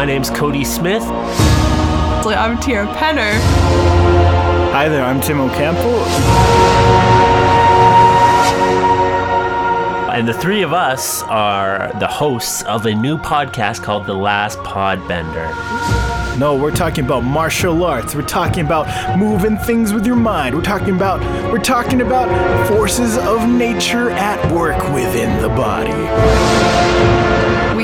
My name's Cody Smith. I'm Tiara Penner. Hi there, I'm Tim Ocampo. And the three of us are the hosts of a new podcast called The Last Podbender. No, we're talking about martial arts. We're talking about moving things with your mind. We're talking about we're talking about forces of nature at work within the body.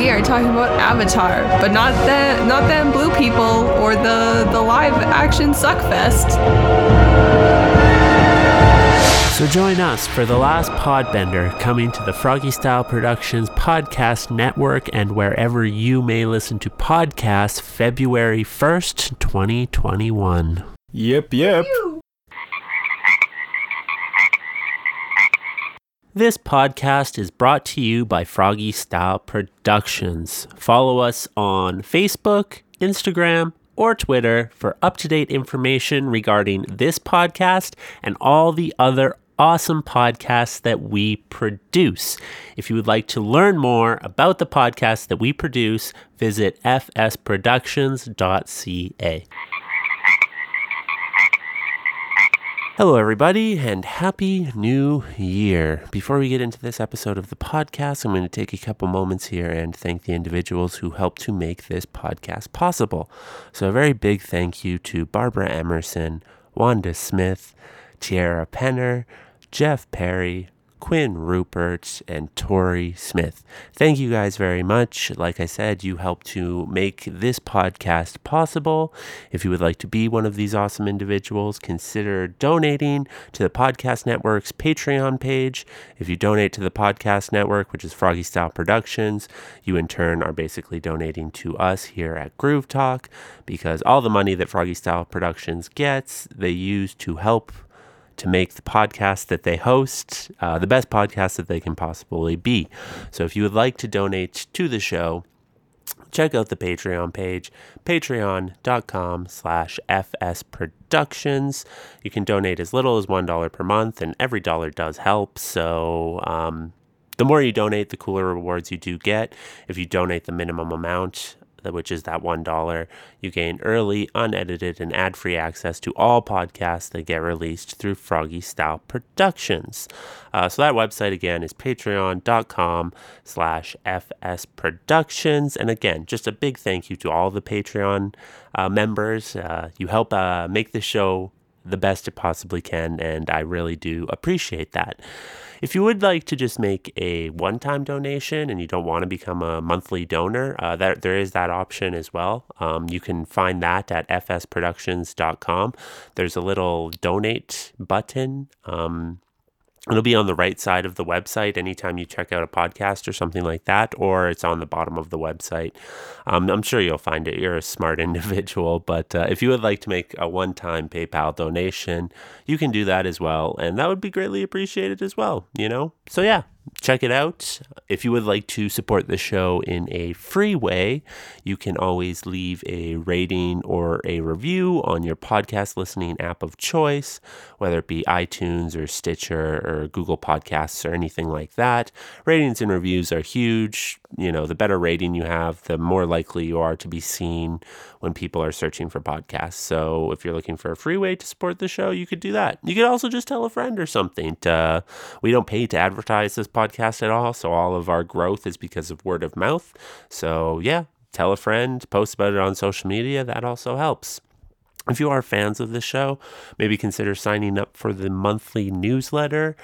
We are talking about Avatar, but not the not them blue people or the the live action suckfest. So join us for the last Podbender coming to the FrogE Style Productions podcast network and wherever you may listen to podcasts February 1st, 2021. Yep, yep. This podcast is brought to you by FrogE Style Productions. Follow us on Facebook, Instagram, or Twitter for up to date information regarding this podcast and all the other awesome podcasts that we produce. If you would like to learn more about the podcasts that we produce, visit fsproductions.ca. Hello, everybody, and Happy New Year. Before we get into this episode of the podcast, I'm going to take a couple moments here and thank the individuals who helped to make this podcast possible. So, a very big thank you to Barbara Emerson, Wanda Smith, Tiara Penner, Jeff Perry, Quinn Rupert, and Tori Smith. Thank you guys very much. Like I said, you helped to make this podcast possible. If you would like to be one of these awesome individuals, consider donating to the Podcast Network's Patreon page. If you donate to the Podcast Network, which is FrogE Style Productions, you in turn are basically donating to us here at Groove Talk because all the money that FrogE Style Productions gets, they use to help to make the podcast that they host uh, the best podcast that they can possibly be. So if you would like to donate to the show, check out the Patreon page, patreon.com slash fsproductions. You can donate as little as $1 per month, and every dollar does help. So um, the more you donate, the cooler rewards you do get. If you donate the minimum amount, which is that $1, you gain early, unedited, and ad free access to all podcasts that get released through FrogE Style Productions. Uh, so that website again is patreon.com slash FS Productions. And again, just a big thank you to all the Patreon uh, members. Uh, you help uh, make the show the best it possibly can, and I really do appreciate that. If you would like to just make a one time donation and you don't want to become a monthly donor, uh, that, there is that option as well. Um, you can find that at fsproductions.com. There's a little donate button. Um, It'll be on the right side of the website anytime you check out a podcast or something like that, or it's on the bottom of the website. Um, I'm sure you'll find it. You're a smart individual, but uh, if you would like to make a one time PayPal donation, you can do that as well. And that would be greatly appreciated as well, you know? So, yeah, check it out. If you would like to support the show in a free way, you can always leave a rating or a review on your podcast listening app of choice, whether it be iTunes or Stitcher or Google Podcasts or anything like that. Ratings and reviews are huge. You know, the better rating you have, the more likely you are to be seen when people are searching for podcasts. So if you're looking for a free way to support the show, you could do that. You could also just tell a friend or something. To, we don't pay to advertise this podcast at all, so all of our growth is because of word of mouth. So yeah, tell a friend, post about it on social media. That also helps. If you are fans of the show, maybe consider signing up for the monthly newsletter.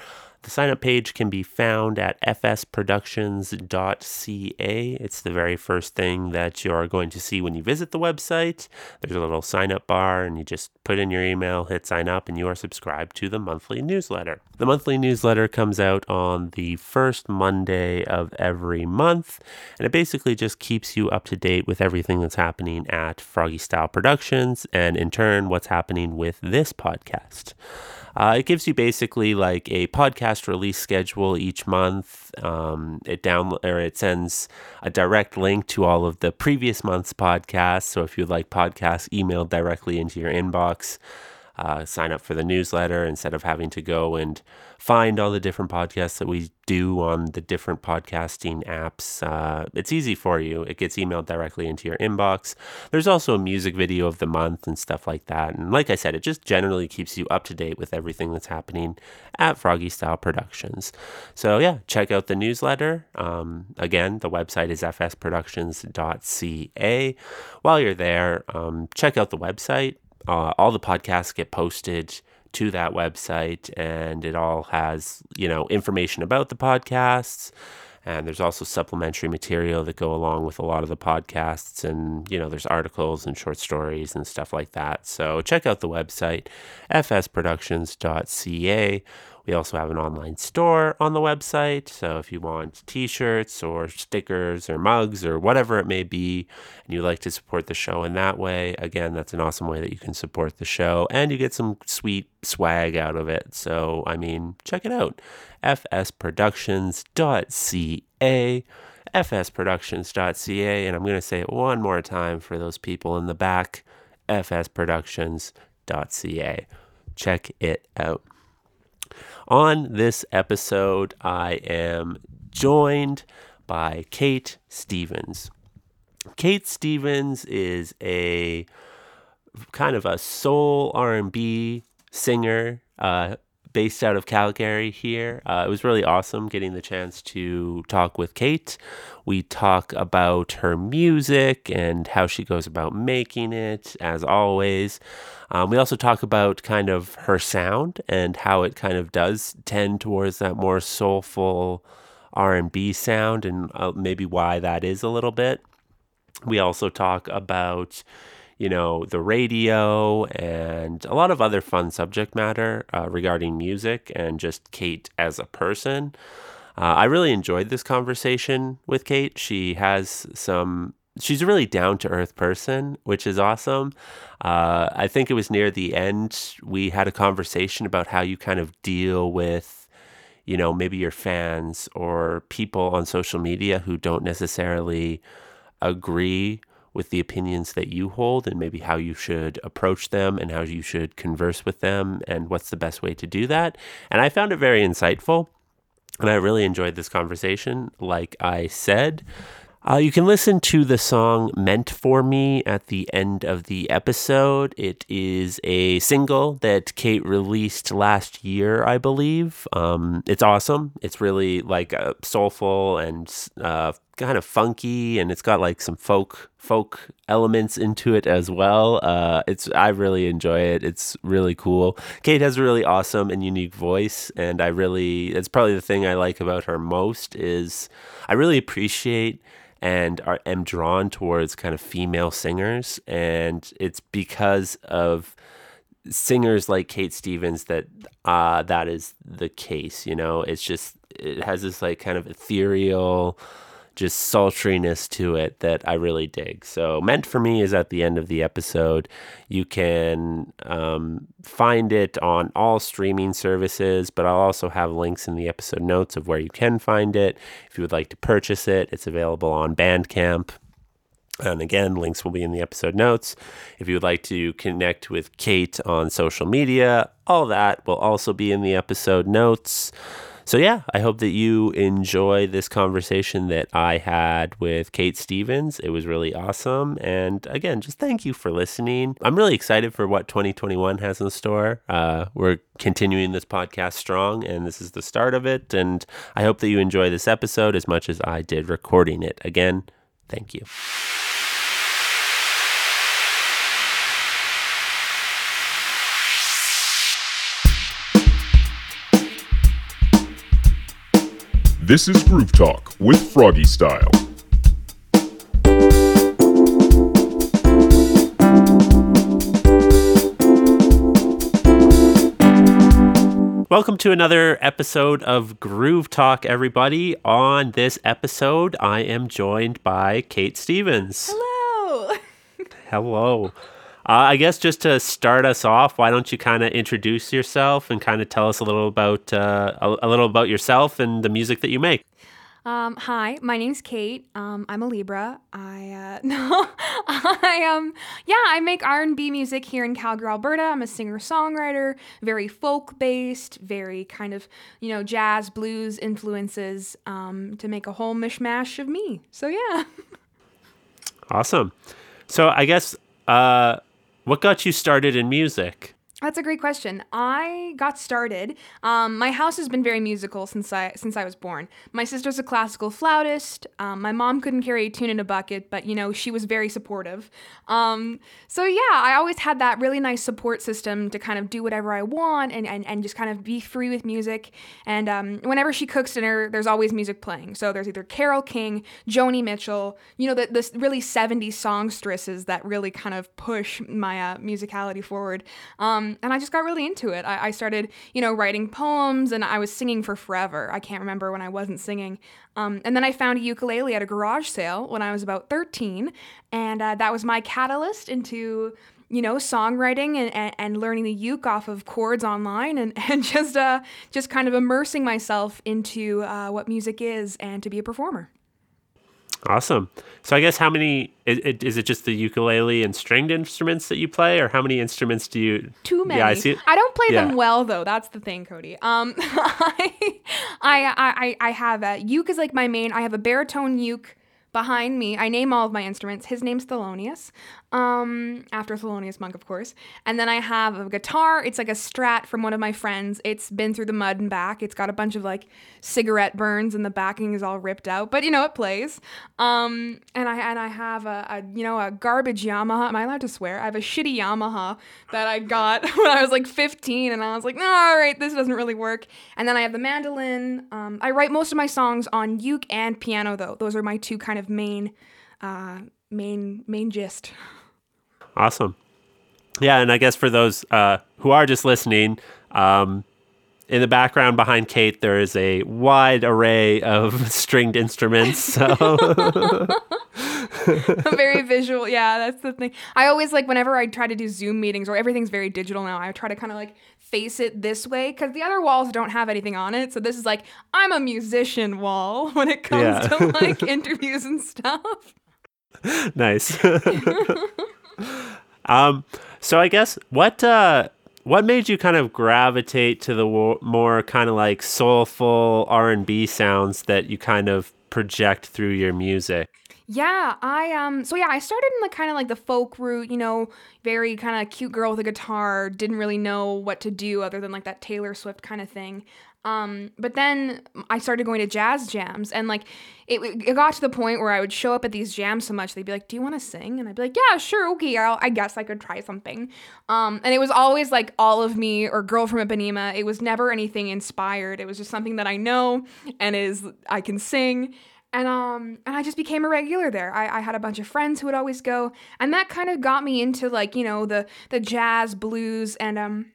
The sign up page can be found at fsproductions.ca. It's the very first thing that you are going to see when you visit the website. There's a little sign up bar, and you just put in your email, hit sign up, and you are subscribed to the monthly newsletter. The monthly newsletter comes out on the first Monday of every month, and it basically just keeps you up to date with everything that's happening at FrogE Style Productions, and in turn, what's happening with this podcast. Uh, it gives you basically like a podcast release schedule each month. Um, it down or it sends a direct link to all of the previous month's podcasts. So if you'd like podcasts emailed directly into your inbox, uh, sign up for the newsletter instead of having to go and find all the different podcasts that we do on the different podcasting apps. Uh, it's easy for you. It gets emailed directly into your inbox. There's also a music video of the month and stuff like that. And like I said, it just generally keeps you up to date with everything that's happening at FrogE Style Productions. So yeah, check out the newsletter. Um, again, the website is fsproductions.ca. While you're there, um, check out the website. Uh, all the podcasts get posted to that website and it all has, you know, information about the podcasts. And there's also supplementary material that go along with a lot of the podcasts. And, you know, there's articles and short stories and stuff like that. So check out the website, fsproductions.ca. We also have an online store on the website. So if you want t shirts or stickers or mugs or whatever it may be, and you like to support the show in that way, again, that's an awesome way that you can support the show and you get some sweet swag out of it. So, I mean, check it out fsproductions.ca fsproductions.ca and I'm going to say it one more time for those people in the back fsproductions.ca check it out on this episode, I am joined by Kate Stevens. Kate Stevens is a kind of a soul R&B singer uh, based out of Calgary here. Uh, it was really awesome getting the chance to talk with Kate. We talk about her music and how she goes about making it, as always. Um, we also talk about kind of her sound and how it kind of does tend towards that more soulful R&B sound and uh, maybe why that is a little bit. We also talk about you know, the radio and a lot of other fun subject matter uh, regarding music and just Kate as a person. Uh, I really enjoyed this conversation with Kate. She has some, she's a really down to earth person, which is awesome. Uh, I think it was near the end, we had a conversation about how you kind of deal with, you know, maybe your fans or people on social media who don't necessarily agree with the opinions that you hold and maybe how you should approach them and how you should converse with them and what's the best way to do that. And I found it very insightful. And I really enjoyed this conversation. Like I said, uh, you can listen to the song Meant for Me at the end of the episode. It is a single that Kate released last year, I believe. Um, it's awesome. It's really like uh, soulful and uh, kind of funky, and it's got like some folk folk elements into it as well. Uh, it's I really enjoy it. It's really cool. Kate has a really awesome and unique voice, and I really it's probably the thing I like about her most is I really appreciate and are, am drawn towards kind of female singers. And it's because of singers like Kate Stevens that uh, that is the case. You know, it's just, it has this like kind of ethereal, just sultriness to it that I really dig. So, Meant for Me is at the end of the episode. You can um, find it on all streaming services, but I'll also have links in the episode notes of where you can find it. If you would like to purchase it, it's available on Bandcamp. And again, links will be in the episode notes. If you would like to connect with Kate on social media, all that will also be in the episode notes. So, yeah, I hope that you enjoy this conversation that I had with Kate Stevens. It was really awesome. And again, just thank you for listening. I'm really excited for what 2021 has in store. Uh, we're continuing this podcast strong, and this is the start of it. And I hope that you enjoy this episode as much as I did recording it. Again, thank you. This is Groove Talk with FrogE Style. Welcome to another episode of Groove Talk, everybody. On this episode, I am joined by Kate Stevens. Hello. Hello. Uh, I guess just to start us off, why don't you kind of introduce yourself and kind of tell us a little about uh, a, a, little about yourself and the music that you make? Um, hi, my name's Kate. Um, I'm a Libra. I uh, no, I um, yeah, I make R&B music here in Calgary, Alberta. I'm a singer-songwriter, very folk-based, very kind of you know jazz, blues influences um, to make a whole mishmash of me. So yeah. Awesome. So I guess uh, what got you started in music? That's a great question. I got started. Um, my house has been very musical since I since I was born. My sister's a classical flautist. Um, my mom couldn't carry a tune in a bucket, but you know she was very supportive. Um, so yeah, I always had that really nice support system to kind of do whatever I want and and, and just kind of be free with music. And um, whenever she cooks dinner, there's always music playing. So there's either Carole King, Joni Mitchell, you know the the really 70s songstresses that really kind of push my uh, musicality forward. Um, and I just got really into it. I, I, started, you know, writing poems and I was singing for forever. I can't remember when I wasn't singing. Um, and then I found a ukulele at a garage sale when I was about 13. And uh, that was my catalyst into, you know, songwriting and, and, and, learning the uke off of chords online and, and just, uh, just kind of immersing myself into uh, what music is and to be a performer. Awesome. So I guess how many is it, is it just the ukulele and stringed instruments that you play, or how many instruments do you? Too many. Yeah, I see. I don't play yeah. them well though. That's the thing, Cody. Um, I, I I I have a uke is like my main. I have a baritone uke behind me. I name all of my instruments. His name's Thelonious um, after Thelonious Monk, of course. And then I have a guitar. It's like a Strat from one of my friends. It's been through the mud and back. It's got a bunch of like cigarette burns, and the backing is all ripped out. But you know, it plays. Um, and I and I have a, a you know a garbage Yamaha. Am I allowed to swear? I have a shitty Yamaha that I got when I was like 15, and I was like, no, all right, this doesn't really work. And then I have the mandolin. Um, I write most of my songs on uke and piano, though. Those are my two kind of main. Uh, main main gist. Awesome. Yeah, and I guess for those uh, who are just listening, um, in the background behind Kate, there is a wide array of stringed instruments. So very visual. Yeah, that's the thing. I always like whenever I try to do Zoom meetings or everything's very digital now. I try to kind of like face it this way because the other walls don't have anything on it. So this is like I'm a musician wall when it comes yeah. to like interviews and stuff. nice. um, so I guess what uh, what made you kind of gravitate to the more kind of like soulful R and B sounds that you kind of project through your music? Yeah, I um so yeah, I started in the kind of like the folk route, you know, very kind of cute girl with a guitar, didn't really know what to do other than like that Taylor Swift kind of thing. Um, but then I started going to jazz jams, and like it, it got to the point where I would show up at these jams so much they'd be like, "Do you want to sing?" And I'd be like, "Yeah, sure, okay, I'll, I guess I could try something." Um, and it was always like all of me or girl from Ipanema. It was never anything inspired. It was just something that I know and is I can sing. And um and I just became a regular there. I, I had a bunch of friends who would always go, and that kind of got me into like you know the the jazz blues and um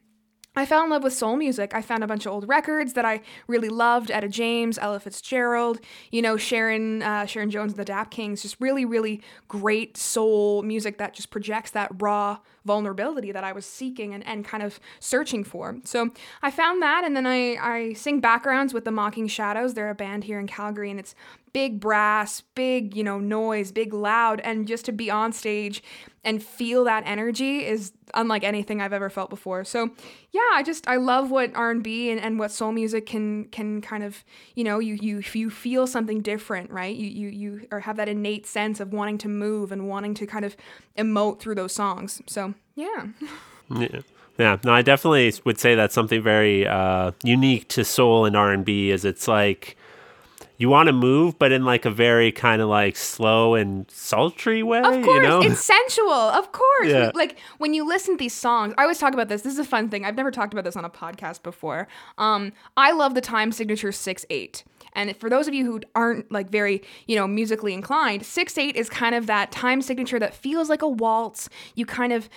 I fell in love with soul music. I found a bunch of old records that I really loved. Etta James, Ella Fitzgerald, you know, Sharon, uh, Sharon Jones and the Dap Kings. Just really, really great soul music that just projects that raw vulnerability that I was seeking and, and kind of searching for. So I found that, and then I, I sing backgrounds with the Mocking Shadows. They're a band here in Calgary, and it's big brass, big, you know, noise, big loud, and just to be on stage and feel that energy is unlike anything I've ever felt before. So yeah, I just I love what R and B and what soul music can can kind of you know you you you feel something different, right? You you you or have that innate sense of wanting to move and wanting to kind of emote through those songs. So yeah. Yeah. Yeah, no, I definitely would say that's something very uh, unique to soul and R and B. Is it's like you want to move, but in like a very kind of like slow and sultry way. Of course, you know? it's sensual. Of course, yeah. like when you listen to these songs, I always talk about this. This is a fun thing. I've never talked about this on a podcast before. Um, I love the time signature six eight. And for those of you who aren't like very, you know, musically inclined, 6-8 is kind of that time signature that feels like a waltz. You kind of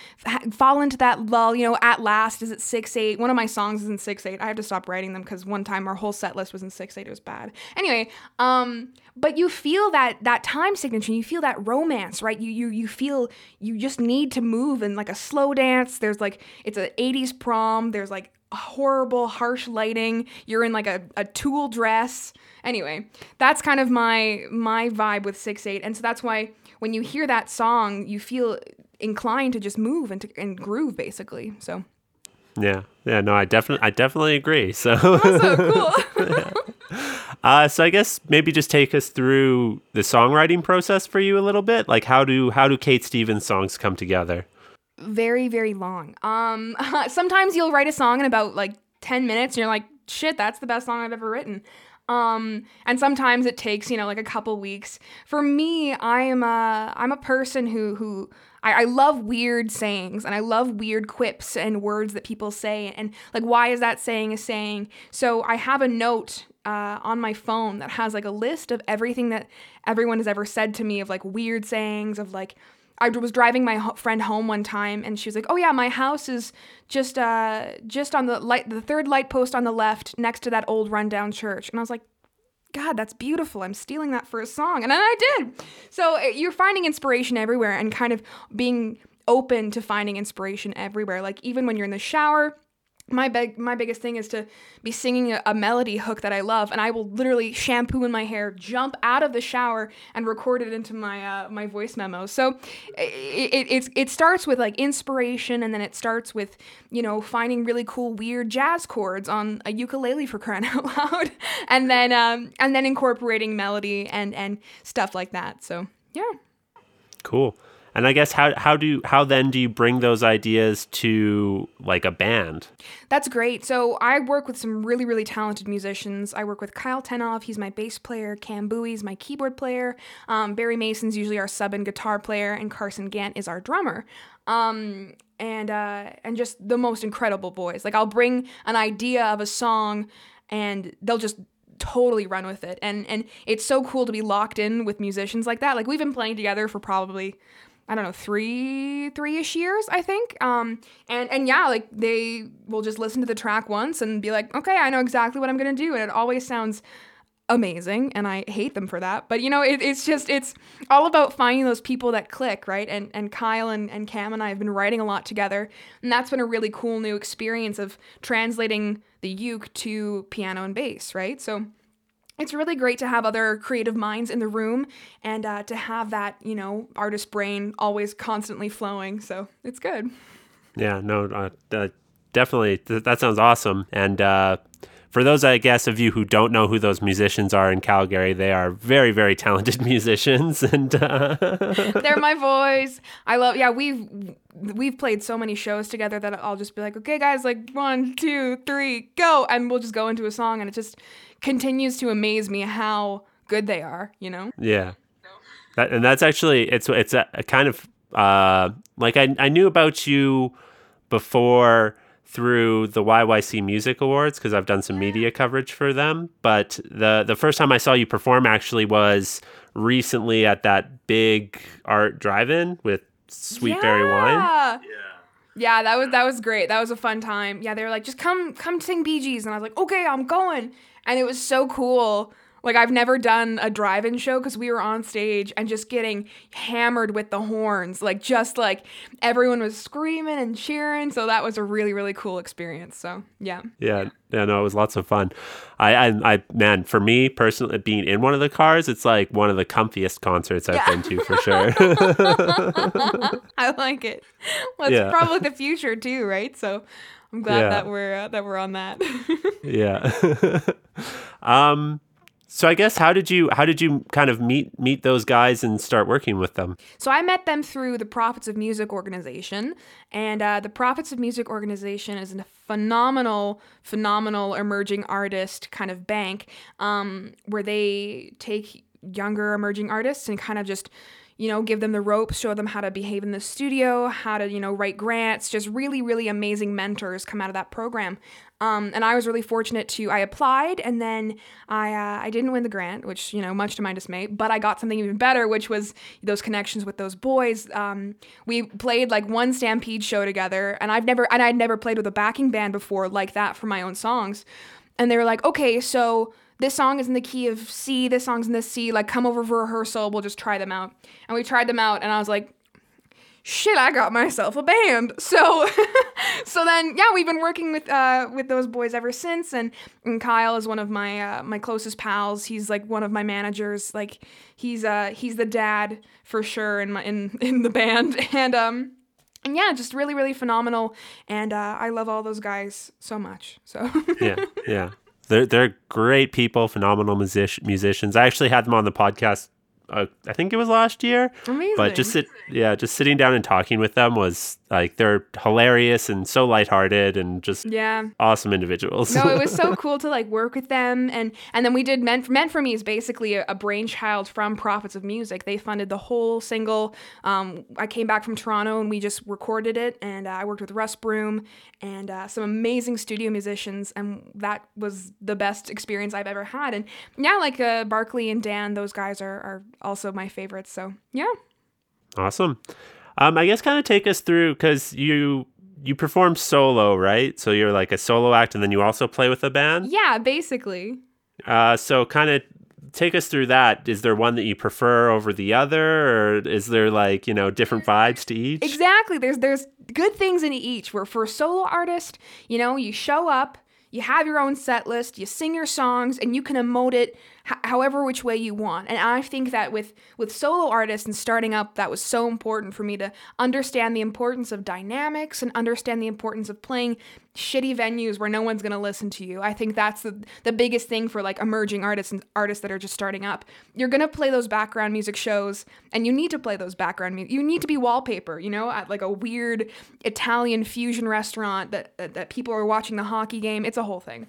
fall into that lull, you know, at last is it 6-8. One of my songs is in 6-8. I have to stop writing them cuz one time our whole set list was in 6-8. It was bad. Anyway, um but you feel that that time signature, you feel that romance, right? You you you feel you just need to move in like a slow dance. There's like it's an 80s prom. There's like horrible, harsh lighting. You're in like a, a tulle dress. Anyway, that's kind of my my vibe with Six Eight, and so that's why when you hear that song, you feel inclined to just move and to, and groove, basically. So Yeah, yeah, no, I definitely, I definitely agree. So, awesome, cool. uh, so I guess maybe just take us through the songwriting process for you a little bit. Like, how do how do Kate Stevens songs come together? Very very long. Um sometimes you'll write a song in about like 10 minutes and you're like shit that's the best song i've ever written. Um and sometimes it takes you know like a couple weeks. For me i am a i'm a person who who I, I love weird sayings and I love weird quips and words that people say and like why is that saying a saying? So I have a note uh, on my phone that has like a list of everything that everyone has ever said to me of like weird sayings of like I was driving my friend home one time, and she was like, "Oh yeah, my house is just uh just on the light, the third light post on the left, next to that old rundown church." And I was like, "God, that's beautiful. I'm stealing that for a song," and then I did. So uh, you're finding inspiration everywhere, and kind of being open to finding inspiration everywhere. Like even when you're in the shower, my big my biggest thing is to be singing a, a, melody hook that I love, and I will literally shampoo in my hair, jump out of the shower, and record it into my uh, my voice memo. So it, it it starts with like inspiration, and then it starts with you know finding really cool weird jazz chords on a ukulele for crying out loud, and then um and then incorporating melody and and stuff like that. So yeah, cool. And I guess how how do how then do you bring those ideas to like a band? That's great. So I work with some really really talented musicians. I work with Kyle Tenoff. He's my bass player. Cam Bowie's my keyboard player. Um, Barry Mason's usually our sub and guitar player, and Carson Gant is our drummer. Um, and uh, and just the most incredible boys. Like I'll bring an idea of a song, and they'll just totally run with it. And and it's so cool to be locked in with musicians like that. Like we've been playing together for probably I don't know, three three ish years, I think. Um, and and yeah, like they will just listen to the track once and be like, okay, I know exactly what I'm gonna do, and it always sounds amazing, and I hate them for that. But you know, it, it's just it's all about finding those people that click, right? And and Kyle and, and Cam and I have been writing a lot together, and that's been a really cool new experience of translating the uke to piano and bass, right? So it's really great to have other creative minds in the room and uh, to have that you know artist brain always constantly flowing. So it's good. Yeah no uh, uh, definitely th- that sounds awesome. And uh, for those i guess of you who don't know who those musicians are in calgary they are very very talented musicians and uh, they're my boys i love yeah we've we've played so many shows together that i'll just be like okay guys like one two three go and we'll just go into a song and it just continues to amaze me how good they are, you know? Yeah. That, and that's actually it's it's a, a kind of uh, like I, I knew about you before through the YYC Music Awards because I've done some mm. media coverage for them. But the the first time I saw you perform actually was recently at that big art drive-in with Sweet yeah. Berry Wine. Yeah. Yeah, that was that was great. That was a fun time. Yeah, they were like, just come come sing Bee Gees, and I was like, okay, I'm going. And it was so cool. Like I've never done a drive-in show because we were on stage and just getting hammered with the horns, like just like everyone was screaming and cheering. So that was a really really cool experience. So yeah. Yeah, yeah, no, it was lots of fun. I, I, I man, for me personally, being in one of the cars, it's like one of the comfiest concerts I've yeah. been to for sure. I like it. Well, it's yeah. probably the future too, right? So I'm glad yeah. that we're uh, that we're on that. yeah. um so I guess how did you how did you kind of meet meet those guys and start working with them? So I met them through the Prophets of Music organization, and uh, the Prophets of Music organization is a phenomenal, phenomenal emerging artist kind of bank, um, where they take younger emerging artists and kind of just you know, give them the ropes, show them how to behave in the studio, how to, you know, write grants. Just really, really amazing mentors come out of that program. Um, and I was really fortunate to I applied and then I uh, I didn't win the grant, which you know much to my dismay. But I got something even better, which was those connections with those boys. Um, we played like one Stampede show together, and I've never and I'd never played with a backing band before like that for my own songs. And they were like, okay, so this song is in the key of C, this song's in the C, like come over for rehearsal, we'll just try them out. And we tried them out, and I was like, shit, I got myself a band. So, so then, yeah, we've been working with uh, with those boys ever since. And, and Kyle is one of my uh, my closest pals. He's like one of my managers. Like he's uh he's the dad for sure in my in in the band. And um and yeah, just really really phenomenal. And uh, I love all those guys so much. So yeah, yeah. They're they're great people, phenomenal music- musicians. I actually had them on the podcast uh, I think it was last year. Amazing. But just sit, yeah, just sitting down and talking with them was like they're hilarious and so lighthearted and just yeah, awesome individuals. no, it was so cool to like work with them and and then we did Men meant for me is basically a, a brainchild from Prophets of Music. They funded the whole single. Um, I came back from Toronto and we just recorded it and uh, I worked with Russ Broom and uh, some amazing studio musicians and that was the best experience I've ever had. And yeah, like uh, Barkley and Dan, those guys are are also my favorites. So yeah. Awesome. Um, I guess kind of take us through because you you perform solo, right? So you're like a solo act, and then you also play with a band. Yeah, basically. Uh, so kind of take us through that. Is there one that you prefer over the other, or is there like you know different vibes to each? Exactly. There's there's good things in each. Where for a solo artist, you know, you show up, you have your own set list, you sing your songs, and you can emote it however which way you want. And I think that with with solo artists and starting up, that was so important for me to understand the importance of dynamics and understand the importance of playing shitty venues where no one's going to listen to you. I think that's the the biggest thing for like emerging artists and artists that are just starting up. You're going to play those background music shows and you need to play those background music. You need to be wallpaper, you know, at like a weird Italian fusion restaurant that that, that people are watching the hockey game. It's a whole thing.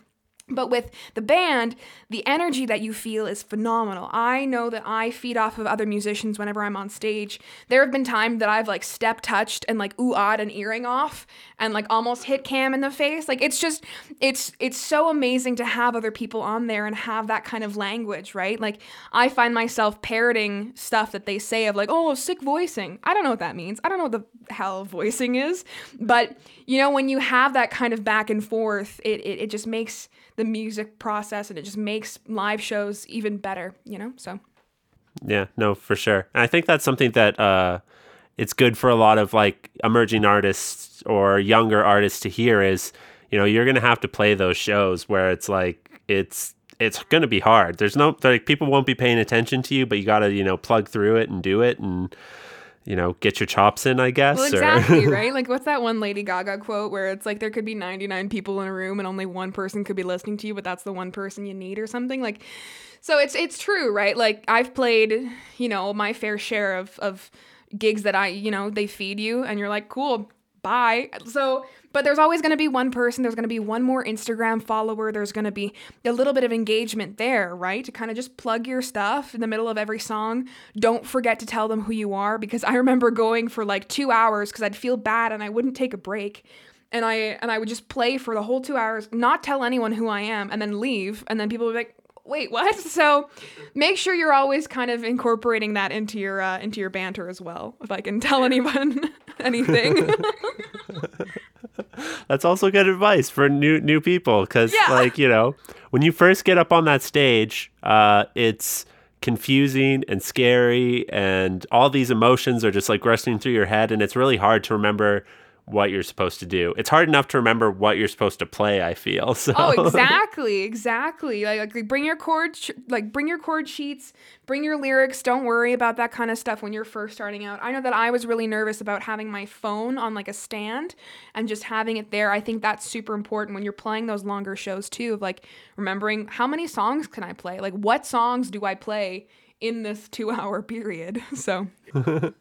But with the band, the energy that you feel is phenomenal. I know that I feed off of other musicians whenever I'm on stage. There have been times that I've like step touched and like ooh odd an earring off and like almost hit Cam in the face. Like it's just it's it's so amazing to have other people on there and have that kind of language, right? Like I find myself parroting stuff that they say of like, oh, sick voicing. I don't know what that means. I don't know what the hell voicing is. But you know, when you have that kind of back and forth, it it, it just makes the music process and it just makes live shows even better, you know? So Yeah, no, for sure. And I think that's something that uh it's good for a lot of like emerging artists or younger artists to hear is, you know, you're going to have to play those shows where it's like it's it's going to be hard. There's no like people won't be paying attention to you, but you got to, you know, plug through it and do it and you know, get your chops in, I guess. Well, exactly, right? Like, what's that one Lady Gaga quote where it's like there could be 99 people in a room and only one person could be listening to you, but that's the one person you need or something? Like, so it's it's true, right? Like, I've played, you know, my fair share of of gigs that I, you know, they feed you and you're like, cool, bye. So but there's always going to be one person, there's going to be one more Instagram follower, there's going to be a little bit of engagement there, right? To kind of just plug your stuff in the middle of every song. Don't forget to tell them who you are because I remember going for like 2 hours cuz I'd feel bad and I wouldn't take a break. And I and I would just play for the whole 2 hours, not tell anyone who I am and then leave and then people would be like wait what? So make sure you're always kind of incorporating that into your uh, into your banter as well if i can tell anyone anything. That's also good advice for new new people because Yeah. like you know when you first get up on that stage uh it's confusing and scary and all these emotions are just like rushing through your head and it's really hard to remember what you're supposed to do it's hard enough to remember what you're supposed to play i feel so Oh, exactly, exactly. Like, like bring your chord, sh- like bring your chord sheets, bring your lyrics. Don't worry about that kind of stuff when you're first starting out. I know that I was really nervous about having my phone on like a stand and just having it there. I think that's super important when you're playing those longer shows too. Of like remembering how many songs can I play? Like, what songs do I play in this two-hour period? So.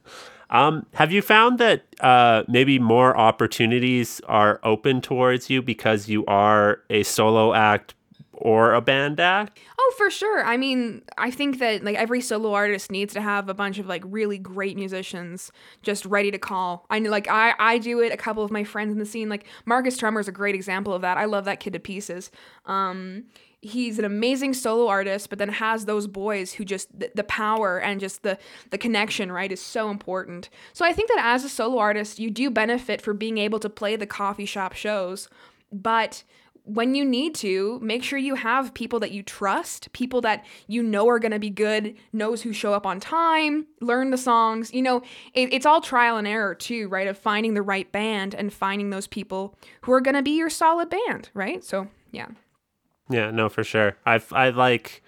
Um, have you found that uh, maybe more opportunities are open towards you because you are a solo act or a band act? Oh, for sure. I mean, I think that like every solo artist needs to have a bunch of like really great musicians just ready to call. I know, like I I do it. A couple of my friends in the scene, like Marcus Trummer, is a great example of that. I love that kid to pieces. Um, he's an amazing solo artist, but then has those boys who just the, the power and just the the connection right is so important. So I think that as a solo artist, you do benefit for being able to play the coffee shop shows, but when you need to, make sure you have people that you trust, people that you know are going to be good, knows who show up on time, learn the songs. You know, it, it's all trial and error too, right? Of finding the right band and finding those people who are going to be your solid band, right? So, yeah. Yeah, no, for sure. I've I like.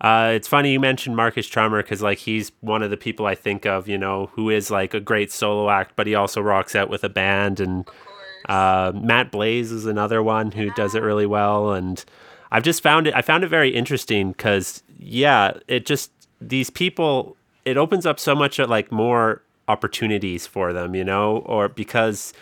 Uh, it's funny you mentioned Marcus Trummer because like he's one of the people I think of, you know, who is like a great solo act, but he also rocks out with a band. And uh, Matt Blaze is another one who does it really well. And I've just found it. I found it very interesting because yeah, it just these people. It opens up so much uh, like more opportunities for them, you know, or because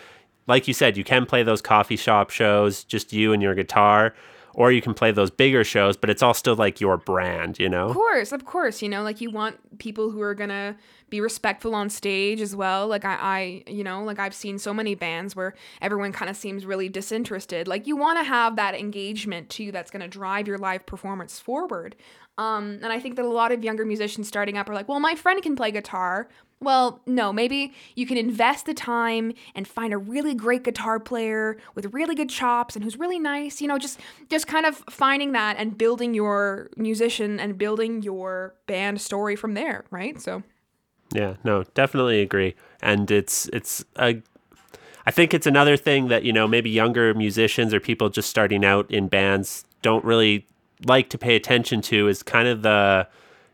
like you said, you can play those coffee shop shows, just you and your guitar or you can play those bigger shows, but it's all still like your brand, you know? Of course, of course. You know, like you want people who are gonna be respectful on stage as well. Like I, I you know, like I've seen so many bands where everyone kind of seems really disinterested. Like you want to have that engagement too that's gonna drive your live performance forward. Um, and I think that a lot of younger musicians starting up are like, well, my friend can play guitar. Well, no, maybe you can invest the time and find a really great guitar player with really good chops and who's really nice, you know, just just kind of finding that and building your musician and building your band story from there, right? So Yeah, no, definitely agree. And it's it's a I think it's another thing that, you know, maybe younger musicians or people just starting out in bands don't really like to pay attention to is kind of the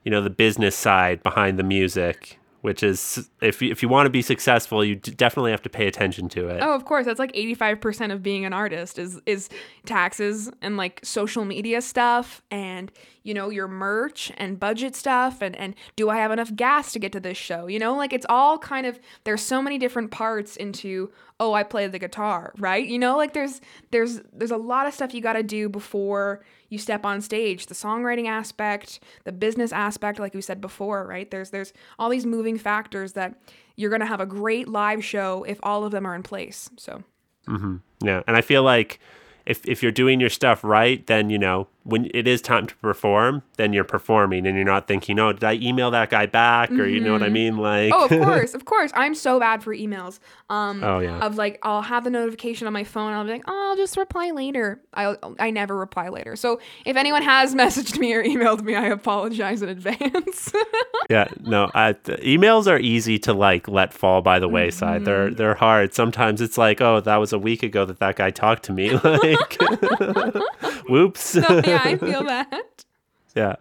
you know, the business side behind the music which is if you, if you want to be successful, you definitely have to pay attention to it. Oh, of course, that's like 85% of being an artist is is taxes and like social media stuff and you know your merch and budget stuff and and do I have enough gas to get to this show? You know, like it's all kind of there's so many different parts into oh, I play the guitar, right? You know, like there's there's there's a lot of stuff you got to do before you step on stage the songwriting aspect the business aspect like we said before right there's there's all these moving factors that you're going to have a great live show if all of them are in place so mm-hmm. yeah and i feel like if, if you're doing your stuff right then you know when it is time to perform then you're performing and you're not thinking oh did i email that guy back? Or you know what i mean? Like oh of course of course. I'm so bad for emails. Um oh yeah. of like i'll have the notification on my phone. I'll be like oh i'll just reply later. I i never reply later. So if anyone has messaged me or emailed me i apologize in advance. Yeah no I, emails are easy to like let fall by the wayside. Mm-hmm. they're they're hard. Sometimes it's like oh that was a week ago that that guy talked to me. Like whoops. No, yeah, I feel that. Yeah.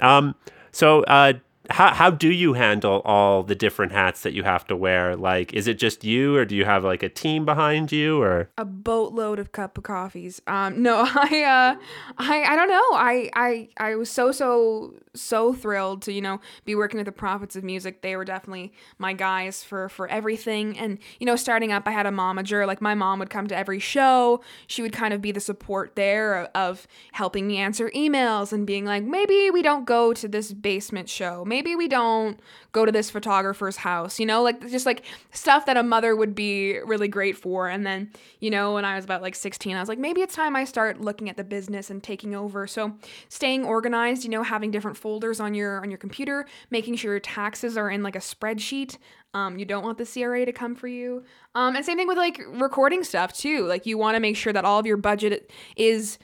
Um, so, uh, how how do you handle all the different hats that you have to wear? Like, is it just you, or do you have like a team behind you, or a boatload of cup of coffees? Um, no, I uh, I I don't know. I I I was so so so thrilled to you know be working with the Prophets of Music. They were definitely my guys for for everything. And you know, starting up, I had a momager. Like my mom would come to every show. She would kind of be the support there of, of helping me answer emails and being like, maybe we don't go to this basement show maybe we don't go to this photographer's house, you know, like just like stuff that a mother would be really great for. And then, you know, when I was about like 16, I was like, maybe it's time I start looking at the business and taking over. So staying organized, you know, having different folders on your on your computer, making sure your taxes are in like a spreadsheet. Um, you don't want the CRA to come for you. Um, and same thing with like recording stuff too. Like you want to make sure that all of your budget is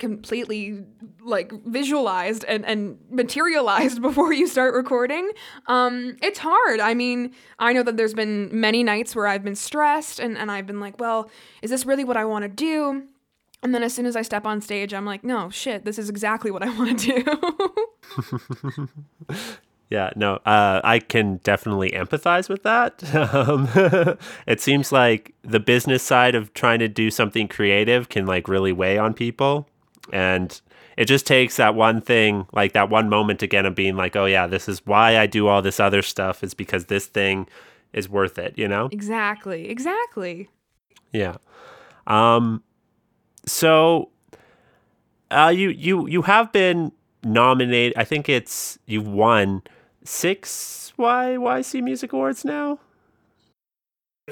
completely like visualized and, and materialized before you start recording um, it's hard i mean i know that there's been many nights where i've been stressed and, and i've been like well is this really what i want to do and then as soon as i step on stage i'm like no shit this is exactly what i want to do Yeah, no, uh, I can definitely empathize with that. Um, it seems like the business side of trying to do something creative can like really weigh on people. And it just takes that one thing, like that one moment again of being like, oh, yeah, this is why I do all this other stuff, is because this thing is worth it, you know? Exactly. Exactly. Yeah. Um, so uh, you you you have been nominated. I think it's you've won six YYC Music Awards now.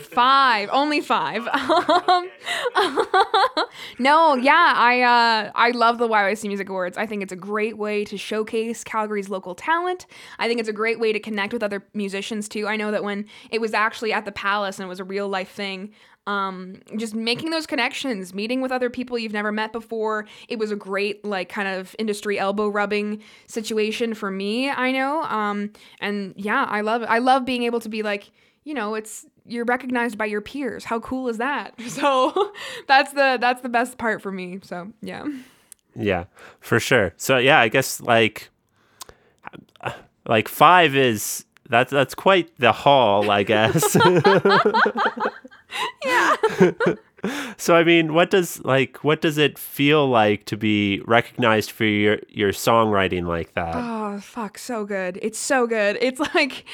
Five, only five. Um, no, yeah, I uh, I love the YYC Music Awards. I think it's a great way to showcase Calgary's local talent. I think it's a great way to connect with other musicians too. I know that when it was actually at the Palace and it was a real life thing, um, just making those connections, meeting with other people you've never met before. It was a great like kind of industry elbow rubbing situation for me. I know, um, and yeah, I love it. I love being able to be like, you know, it's you're recognized by your peers. How cool is that? So that's the that's the best part for me. So yeah. Yeah, for sure. So yeah, I guess like like five is that's that's quite the haul, I guess. Yeah. so I mean, what does like what does it feel like to be recognized for your your songwriting like that? Oh fuck, so good. It's so good. It's like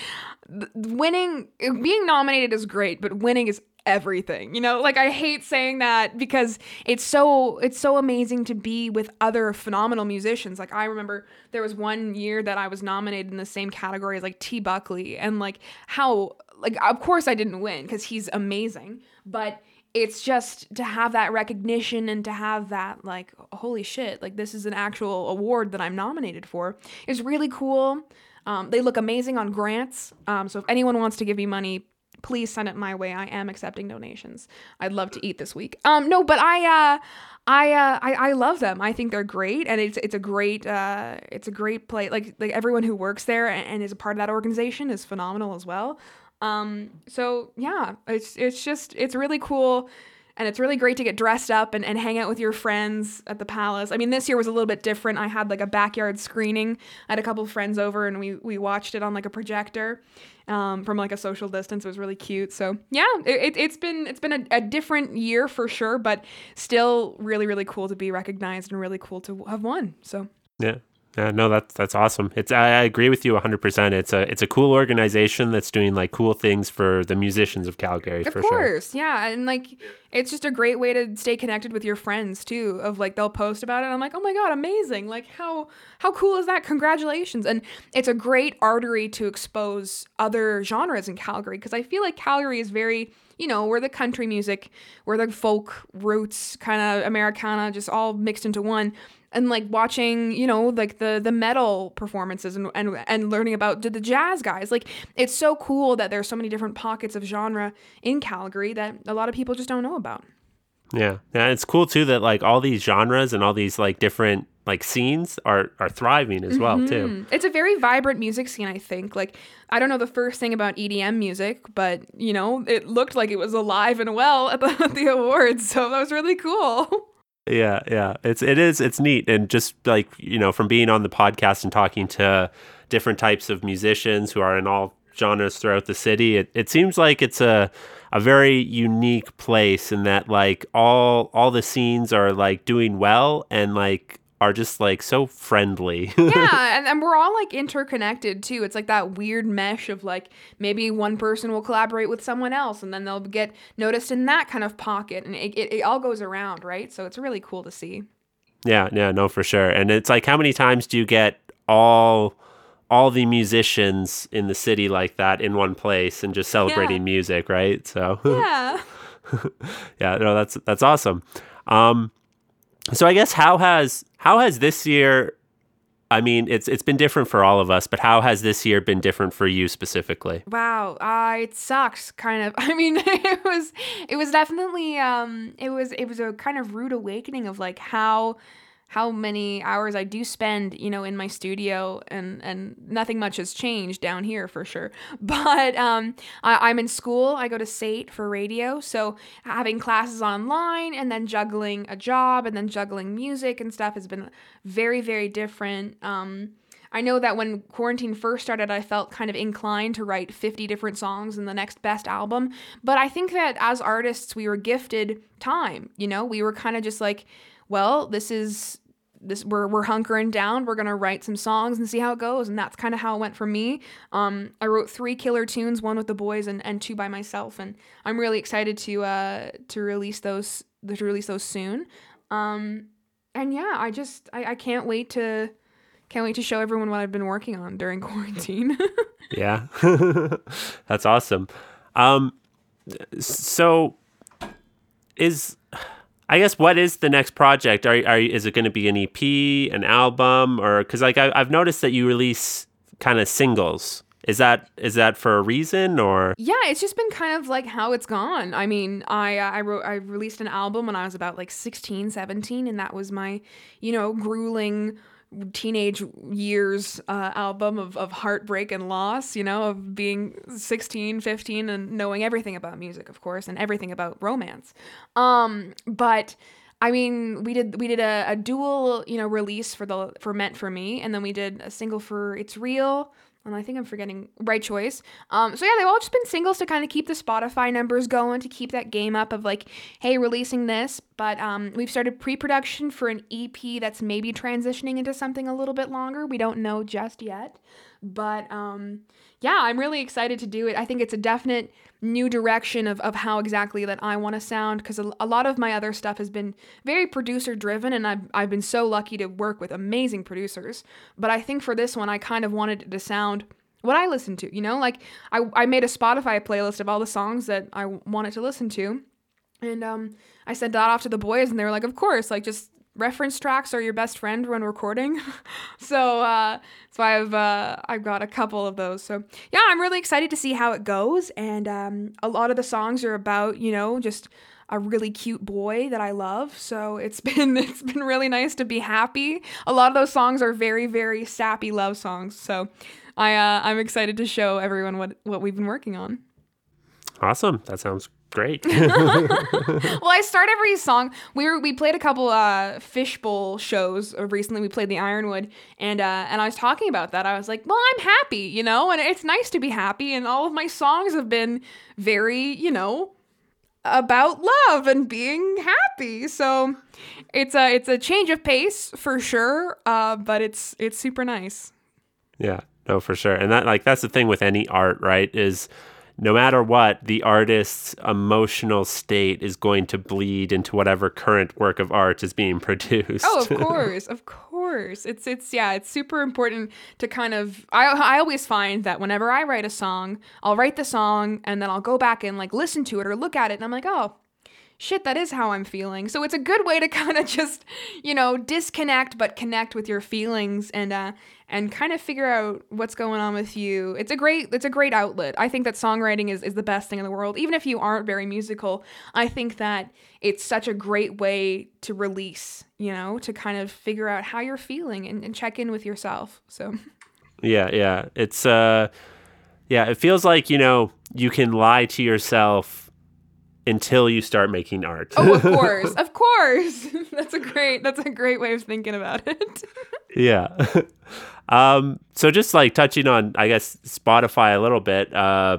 winning being nominated is great, but winning is everything. You know, like I hate saying that because it's so it's so amazing to be with other phenomenal musicians. Like I remember there was one year that I was nominated in the same category as like T Buckley and like how like of course I didn't win cuz he's amazing, but it's just to have that recognition and to have that like holy shit like this is an actual award that i'm nominated for is really cool um, they look amazing on grants um, so if anyone wants to give me money please send it my way i am accepting donations i'd love to eat this week um, no but i uh, I, uh, I I love them. I think they're great, and it's it's a great uh, it's a great play. Like like everyone who works there and, and is a part of that organization is phenomenal as well. Um, so yeah, it's it's just it's really cool and it's really great to get dressed up and, and hang out with your friends at the palace. I mean, this year was a little bit different. I had like a backyard screening. I had a couple of friends over and we we watched it on like a projector um, from like a social distance. It was really cute. So yeah, it, has been it's been a, a different year for sure, but still really really cool to be recognized and really cool to have won. So yeah, yeah, no, that's that's awesome. It's I, I agree with you 100. percent It's a it's a cool organization that's doing like cool things for the musicians of Calgary. Of for course, sure. yeah, and like it's just a great way to stay connected with your friends too. Of like they'll post about it. I'm like, oh my god, amazing! Like how how cool is that? Congratulations! And it's a great artery to expose other genres in Calgary because I feel like Calgary is very you know, we're the country music, we're the folk roots, kind of Americana, just all mixed into one and like watching you know like the the metal performances and and, and learning about the jazz guys like it's so cool that there's so many different pockets of genre in calgary that a lot of people just don't know about yeah yeah it's cool too that like all these genres and all these like different like scenes are are thriving as well mm-hmm. too. It's a very vibrant music scene, I think. Like I don't know the first thing about EDM music, but you know, it looked like it was alive and well at the, at the awards, so that was really cool. Yeah, yeah. It's it is it's neat and just like, you know, from being on the podcast and talking to different types of musicians who are in all genres throughout the city, it, it seems like it's a a very unique place in that like all all the scenes are like doing well and like are just like so friendly. yeah, and, and we're all like interconnected too. It's like that weird mesh of like maybe one person will collaborate with someone else and then they'll get noticed in that kind of pocket and it, it, it all goes around, right? So it's really cool to see. Yeah, yeah, no, for sure. And it's like how many times do you get all all the musicians in the city like that in one place and just celebrating yeah. music, right? So Yeah. yeah, no, that's that's awesome. Um so I guess how has how has this year I mean, it's it's been different for all of us, but how has this year been different for you specifically? Wow, uh, it sucks. Kind of. I mean, it was it was definitely um, it was it was a kind of rude awakening of like how how many hours I do spend, you know, in my studio, and and nothing much has changed down here for sure. But um, I, am in school. I go to SAIT for radio, so having classes online and then juggling a job and then juggling music and stuff has been very very different. Um, I know that when quarantine first started, I felt kind of inclined to write 50 different songs in the next best album. But I think that as artists, we were gifted time. You know, we were kind of just like, well, this is this we're we're hunkering down. We're gonna write some songs and see how it goes. And that's kind of how it went for me. Um, I wrote three killer tunes, one with the boys and, and two by myself, and I'm really excited to uh to release those to release those soon. Um, and yeah, I just I, I can't wait to can't wait to show everyone what I've been working on during quarantine. yeah, that's awesome. Um, so is I guess what is the next project? Are are is it going to be an EP, an album, or because like I, I've noticed that you release kind of singles. Is that is that for a reason or? Yeah, it's just been kind of like how it's gone. I mean, I I wrote I released an album when I was about like 16, 17 and that was my, you know, grueling teenage years uh, album of, of heartbreak and loss, you know, of being 16, 15 and knowing everything about music, of course, and everything about romance. Um, but I mean, we did we did a, a dual, you know, release for the for Meant for Me, and then we did a single for It's Real, and I think I'm forgetting right choice. Um, so yeah, they've all just been singles to kind of keep the Spotify numbers going, to keep that game up of like, hey, releasing this. But um, we've started pre-production for an EP that's maybe transitioning into something a little bit longer. We don't know just yet, but um, yeah, I'm really excited to do it. I think it's a definite new direction of, of how exactly that I want to sound because a, a, lot of my other stuff has been very producer driven and I've, I've been so lucky to work with amazing producers. But I think for this one, I kind of wanted it to sound what I listen to, you know? Like I, I made a Spotify playlist of all the songs that I wanted to listen to. And um, I sent that off to the boys and they were like, of course, like just reference tracks are your best friend when recording. so uh, so I've uh, I've got a couple of those. So yeah, I'm really excited to see how it goes. And um, a lot of the songs are about you know just a really cute boy that I love. So it's been it's been really nice to be happy. A lot of those songs are very very sappy love songs. So I uh, I'm excited to show everyone what what we've been working on. Awesome. That sounds great. well, I start every song. We were we played a couple uh, fishbowl shows recently. We played the Ironwood, and uh, and I was talking about that. I was like, well, I'm happy, you know, and it's nice to be happy. And all of my songs have been very, you know, about love and being happy. So it's a it's a change of pace for sure, uh, but it's it's super nice. Yeah, no, for sure. And that like that's the thing with any art, right? Is no matter what, the artist's emotional state is going to bleed into whatever current work of art is being produced. Oh, of course, of course. It's it's yeah, it's super important to kind of. I I always find that whenever I write a song, I'll write the song and then I'll go back and like listen to it or look at it, and I'm like, oh, shit, that is how I'm feeling. So it's a good way to kind of just, you know, disconnect but connect with your feelings and uh and kind of figure out what's going on with you. It's a great it's a great outlet. I think that songwriting is, is the best thing in the world. Even if you aren't very musical, I think that it's such a great way to release, you know, to kind of figure out how you're feeling and, and check in with yourself. So Yeah, yeah. It's uh yeah, it feels like, you know, you can lie to yourself until you start making art. oh, of course, of course. that's a great. That's a great way of thinking about it. yeah. Um, so just like touching on, I guess Spotify a little bit. Uh,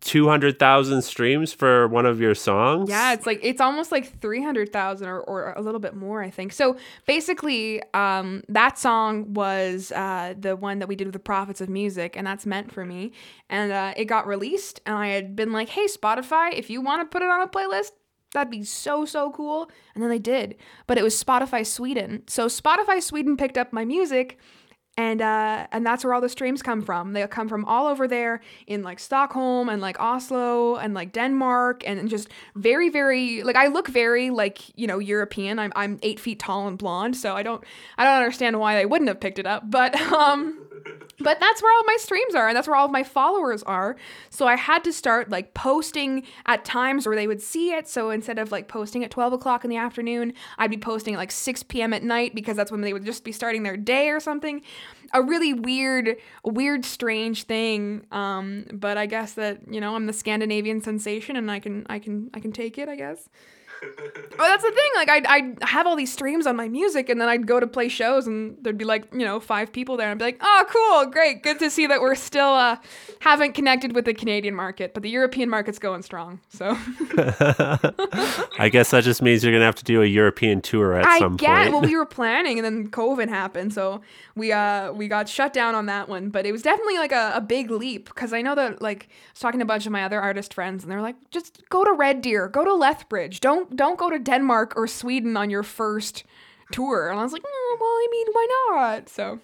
200,000 streams for one of your songs. Yeah, it's like it's almost like 300,000 or, or a little bit more, I think. So basically, um, that song was uh, the one that we did with the Prophets of Music, and that's meant for me. And uh, it got released, and I had been like, hey, Spotify, if you want to put it on a playlist, that'd be so, so cool. And then they did, but it was Spotify Sweden. So Spotify Sweden picked up my music and uh, and that's where all the streams come from. They come from all over there in like Stockholm and like Oslo and like Denmark and just very very like I look very like you know European. I'm I'm eight feet tall and blonde, so I don't I don't understand why they wouldn't have picked it up. But um, but that's where all my streams are and that's where all of my followers are. So I had to start like posting at times where they would see it. So instead of like posting at 12 o'clock in the afternoon, I'd be posting at like 6 p.m. at night because that's when they would just be starting their day or something. A really weird, weird, strange thing. Um, but I guess that, you know, I'm the Scandinavian sensation and I can I can I can take it, I guess but that's the thing. Like, I'd, I'd have all these streams on my music, and then I'd go to play shows, and there'd be like, you know, five people there, and I'd be like, oh, cool, great, good to see that we're still uh, haven't connected with the Canadian market, but the European market's going strong. So, I guess that just means you're gonna have to do a European tour at I some get, point. Well, we were planning, and then COVID happened, so we uh we got shut down on that one. But it was definitely like a, a big leap because I know that like I was talking to a bunch of my other artist friends, and they're like, just go to Red Deer, go to Lethbridge, don't don't go to Denmark or Sweden on your first tour. And I was like, mm, well, I mean, why not? So,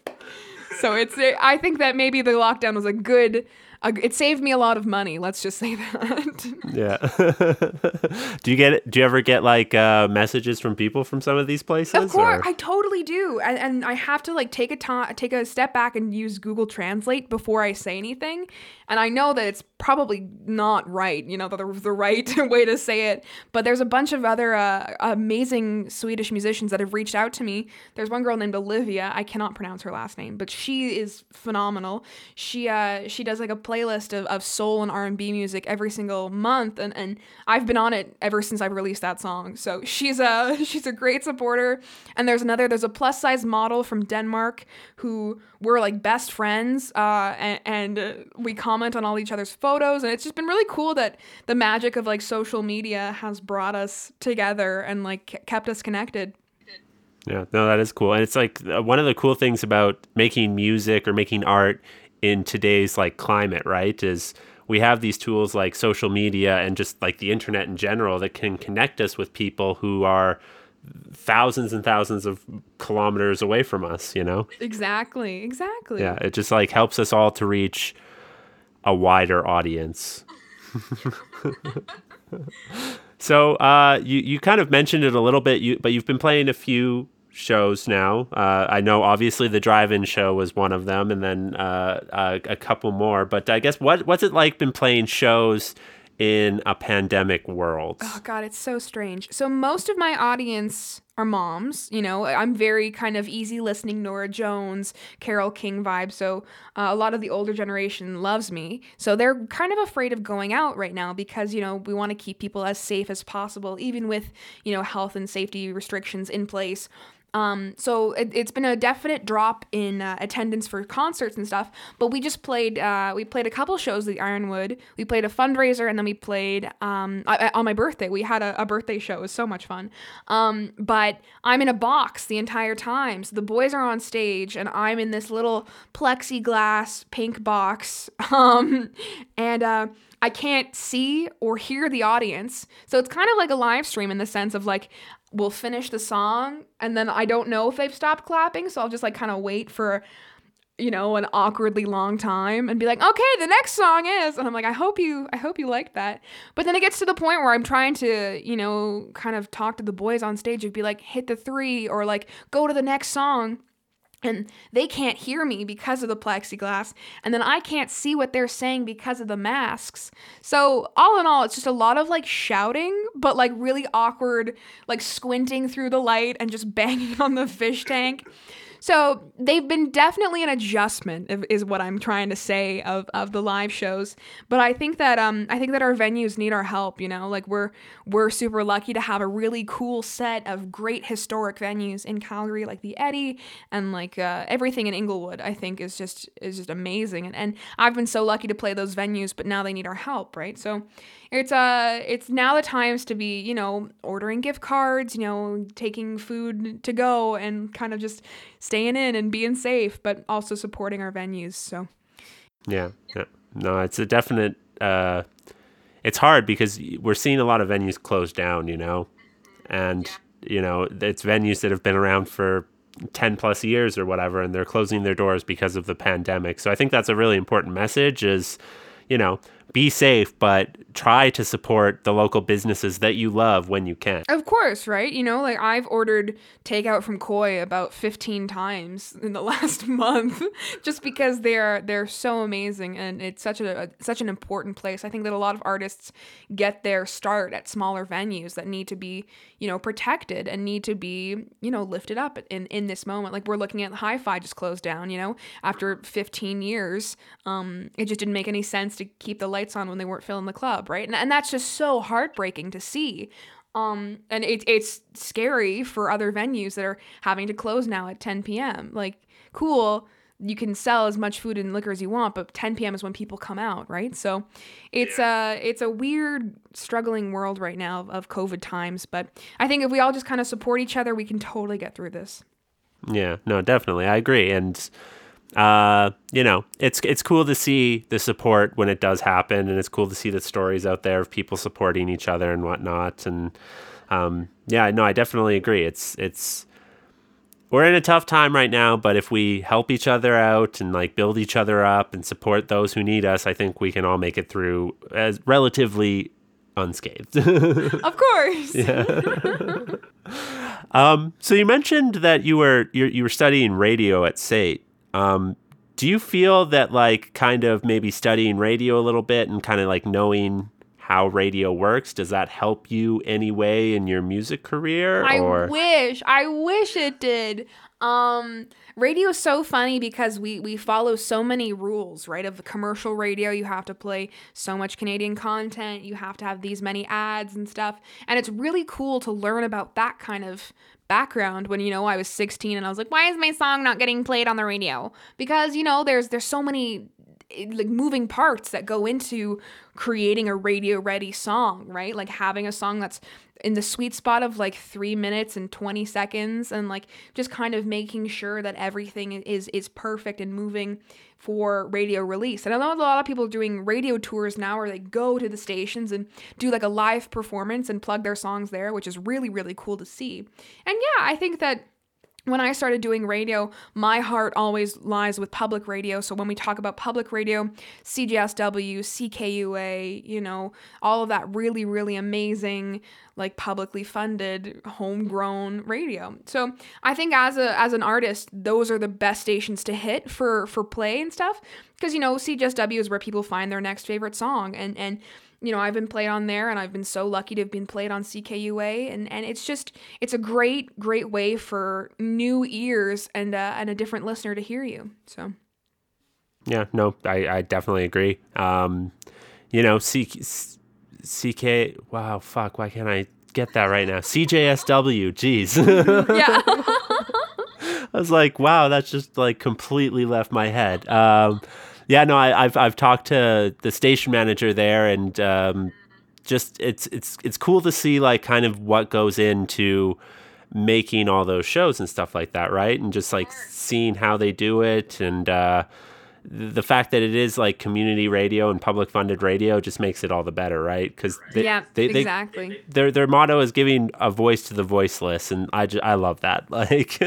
so it's I think that maybe the lockdown was a good it saved me a lot of money. Let's just say that. Yeah. do you get do you ever get like uh, messages from people from some of these places? Of course, or- I totally do, and, and I have to like take a time, take a step back, and use Google Translate before I say anything. And I know that it's probably not right, you know, the, the right way to say it. But there's a bunch of other uh, amazing Swedish musicians that have reached out to me. There's one girl named Olivia. I cannot pronounce her last name, but she is phenomenal. She uh, she does like a playlist of, of soul and R&B music every single month, and, and I've been on it ever since I've released that song. So she's a she's a great supporter. And there's another there's a plus size model from Denmark who we're like best friends, uh, and, and uh, we comment on all each other's photos, and it's just been really cool that the magic of like social media has brought us together and like kept us connected. Yeah, no, that is cool. And it's like uh, one of the cool things about making music or making art in today's like climate, right? Is we have these tools like social media and just like the internet in general that can connect us with people who are thousands and thousands of kilometers away from us, you know? Exactly, exactly. Yeah, it just like helps us all to reach a wider audience. so uh, you you kind of mentioned it a little bit, you but you've been playing a few shows now. Uh, I know obviously the drive-in show was one of them, and then uh, uh, a couple more. But I guess what what's it like been playing shows in a pandemic world? Oh god, it's so strange. So most of my audience are moms. You know, I'm very kind of easy listening Norah Jones, Carole King vibe. So uh, a lot of the older generation loves me. So they're kind of afraid of going out right now because you know we want to keep people as safe as possible, even with you know health and safety restrictions in place. Um, so it, has been a definite drop in uh, attendance for concerts and stuff. But we just played. Uh, we played a couple shows at the Ironwood. We played a fundraiser, and then we played um, I, on my birthday. We had a, a, birthday show. It was so much fun. Um, but I'm in a box the entire time. So the boys are on stage, and I'm in this little plexiglass pink box. Um, and uh, I can't see or hear the audience. So it's kind of like a live stream in the sense of like we'll finish the song and then I don't know if they've stopped clapping, so I'll just like kind of wait for you know, an awkwardly long time and be like, "Okay, the next song is." And I'm like, "I hope you I hope you liked that." But then it gets to the point where I'm trying to, you know, kind of talk to the boys on stage and be like, "Hit the 3 or like go to the next song." And they can't hear me because of the plexiglass and then i can't see what they're saying because of the masks. So all in all it's just a lot of like shouting but like really awkward like squinting through the light and just banging on the fish tank so they've been definitely an adjustment is what I'm trying to say of, of the live shows. But I think that um I think that our venues need our help, you know? Like we're we're super lucky to have a really cool set of great historic venues in Calgary like the Eddie and like uh, everything in Inglewood I think is just is just amazing. And and I've been so lucky to play those venues, but now they need our help, right? So it's uh it's now the times to be you know ordering gift cards you know taking food to go and kind of just staying in and being safe but also supporting our venues so. Yeah, yeah. no it's a definite uh it's hard because we're seeing a lot of venues close down you know? And you know it's venues that have been around for 10 plus years or whatever and they're closing their doors because of the pandemic. So i think that's a really important message is you know be safe, but try to support the local businesses that you love when you can. Of course, right? You know, like I've ordered takeout from Koi about 15 times in the last month just because they're they're so amazing and it's such a, a, such an important place. I think that a lot of artists get their start at smaller venues that need to be, you know, protected and need to be, you know, lifted up in in this moment. Like we're looking at Hi-Fi just closed down, you know, after 15 years. Um it just didn't make any sense to keep the lights on when they weren't filling the club, right? And, and that's just so heartbreaking to see. Um, and it, it's scary for other venues that are having to close now at 10 p.m. Like, cool, you can sell as much food and liquor as you want, but 10 p.m. is when people come out, right? So it's yeah. a it's a weird, struggling world right now of, of COVID times. But I think if we all just kind of support each other, we can totally get through this. Yeah, no, definitely, I agree, and uh, you know, it's it's cool to see the support when it does happen, and it's cool to see the stories out there of people supporting each other and whatnot. And um, yeah, no, I definitely agree. It's it's we're in a tough time right now, but if we help each other out and like build each other up and support those who need us, I think we can all make it through as relatively unscathed. Of course. um, so you mentioned that you were you you were studying radio at SAIT. Um, do you feel that like kind of maybe studying radio a little bit and kind of like knowing how radio works does that help you anyway in your music career I or wish. I wish it did. Um radio is so funny because we we follow so many rules, right? Of the commercial radio, you have to play so much Canadian content, you have to have these many ads and stuff. And it's really cool to learn about that kind of background when you know I was 16 and I was like, why is my song not getting played on the radio? Because you know, there's there's so many Eh, like moving parts that go into creating a radio ready song, right? Like having a song that's in the sweet spot of like 3 minutes and 20 seconds and like just kind of making sure that everything is is perfect and moving for radio release. And I know a lot of people doing radio tours now where they go to the stations and do like a live performance and plug their songs there, which is really really cool to see. And yeah, I think that when I started doing radio, my heart always lies with public radio. So when we talk about public radio, CJSW, CKUA, you know, all of that really, really amazing, like publicly funded, homegrown radio. So I think as a as an artist, those are the best stations to hit for for play and stuff. Because you know, CJSW is where people find their next favorite song and and you know, I've been played on there and I've been so lucky to have been played on CKUA and, and it's just it's a great, great way for new ears and uh, and a different listener to hear you. So Yeah, no, I, I definitely agree. Um, you know, C, CK, wow, fuck, why can't I get that right now? CJSW, jeez. yeah. I was like, wow, that's just like completely left my head. Um, yeah, no, I, have I've talked to the station manager there, and um, just it's it's it's cool to see like kind of what goes into making all those shows and stuff like that, right? And just like seeing how they do it, and uh, the fact that it is like community radio and public funded radio just makes it all the better, right? Because yeah, exactly. their their motto is giving a voice to the voiceless, and I just, I love that. Like.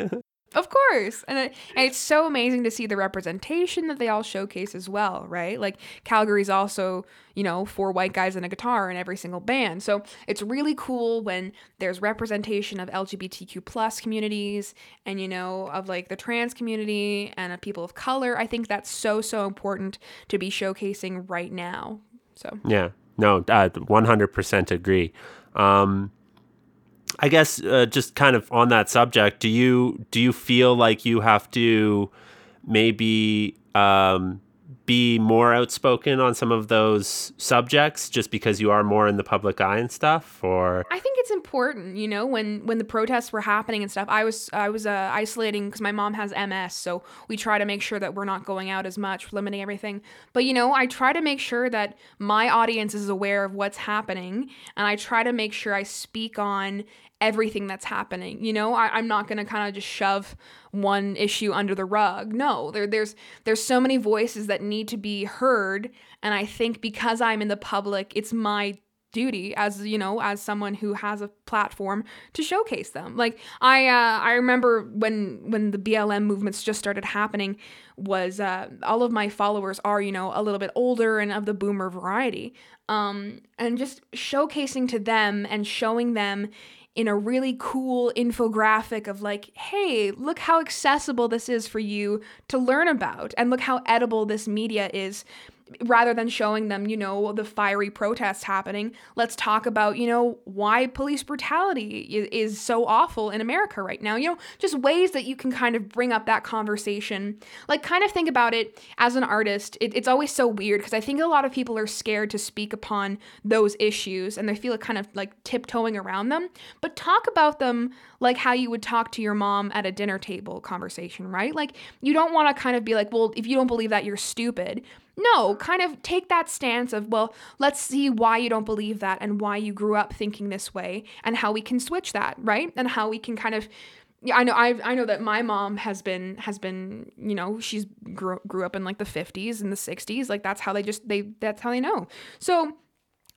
Of course. And, it, and it's so amazing to see the representation that they all showcase as well, right? Like Calgary's also, you know, four white guys and a guitar in every single band. So it's really cool when there's representation of LGBTQ plus communities and, you know, of like the trans community and of people of color. I think that's so, so important to be showcasing right now. So, yeah, no, I 100% agree. Um, I guess uh, just kind of on that subject, do you do you feel like you have to maybe um, be more outspoken on some of those subjects just because you are more in the public eye and stuff or I think it's important, you know, when when the protests were happening and stuff. I was I was uh, isolating cuz my mom has MS, so we try to make sure that we're not going out as much, limiting everything. But you know, I try to make sure that my audience is aware of what's happening and I try to make sure I speak on everything that's happening. You know, I, am not gonna kind of just shove one issue under the rug. No, there, there's there's so many voices that need to be heard, and I think because I'm in the public, it's my duty as you know as someone who has a platform to showcase them like i uh, i remember when when the blm movements just started happening was uh, all of my followers are you know a little bit older and of the boomer variety um and just showcasing to them and showing them in a really cool infographic of like, hey, look how accessible this is for you to learn about, and look how edible this media is rather than showing them, you know, the fiery protests happening, let's talk about, you know, why police brutality is, so awful in America right now. You know, just ways that you can kind of bring up that conversation. Like, kind of think about it as an artist. It, it's always so weird because I think a lot of people are scared to speak upon those issues and they feel kind of like tiptoeing around them. But talk about them like how you would talk to your mom at a dinner table conversation, right? Like, you don't want to kind of be like, well, if you don't believe that, you're stupid. No, kind of take that stance of, well, let's see why you don't believe that and why you grew up thinking this way and how we can switch that, right? And how we can kind of yeah, I know I I know that my mom has been has been, you know, she's grew, grew up in like the 50s and the 60s, like that's how they just they that's how they know. So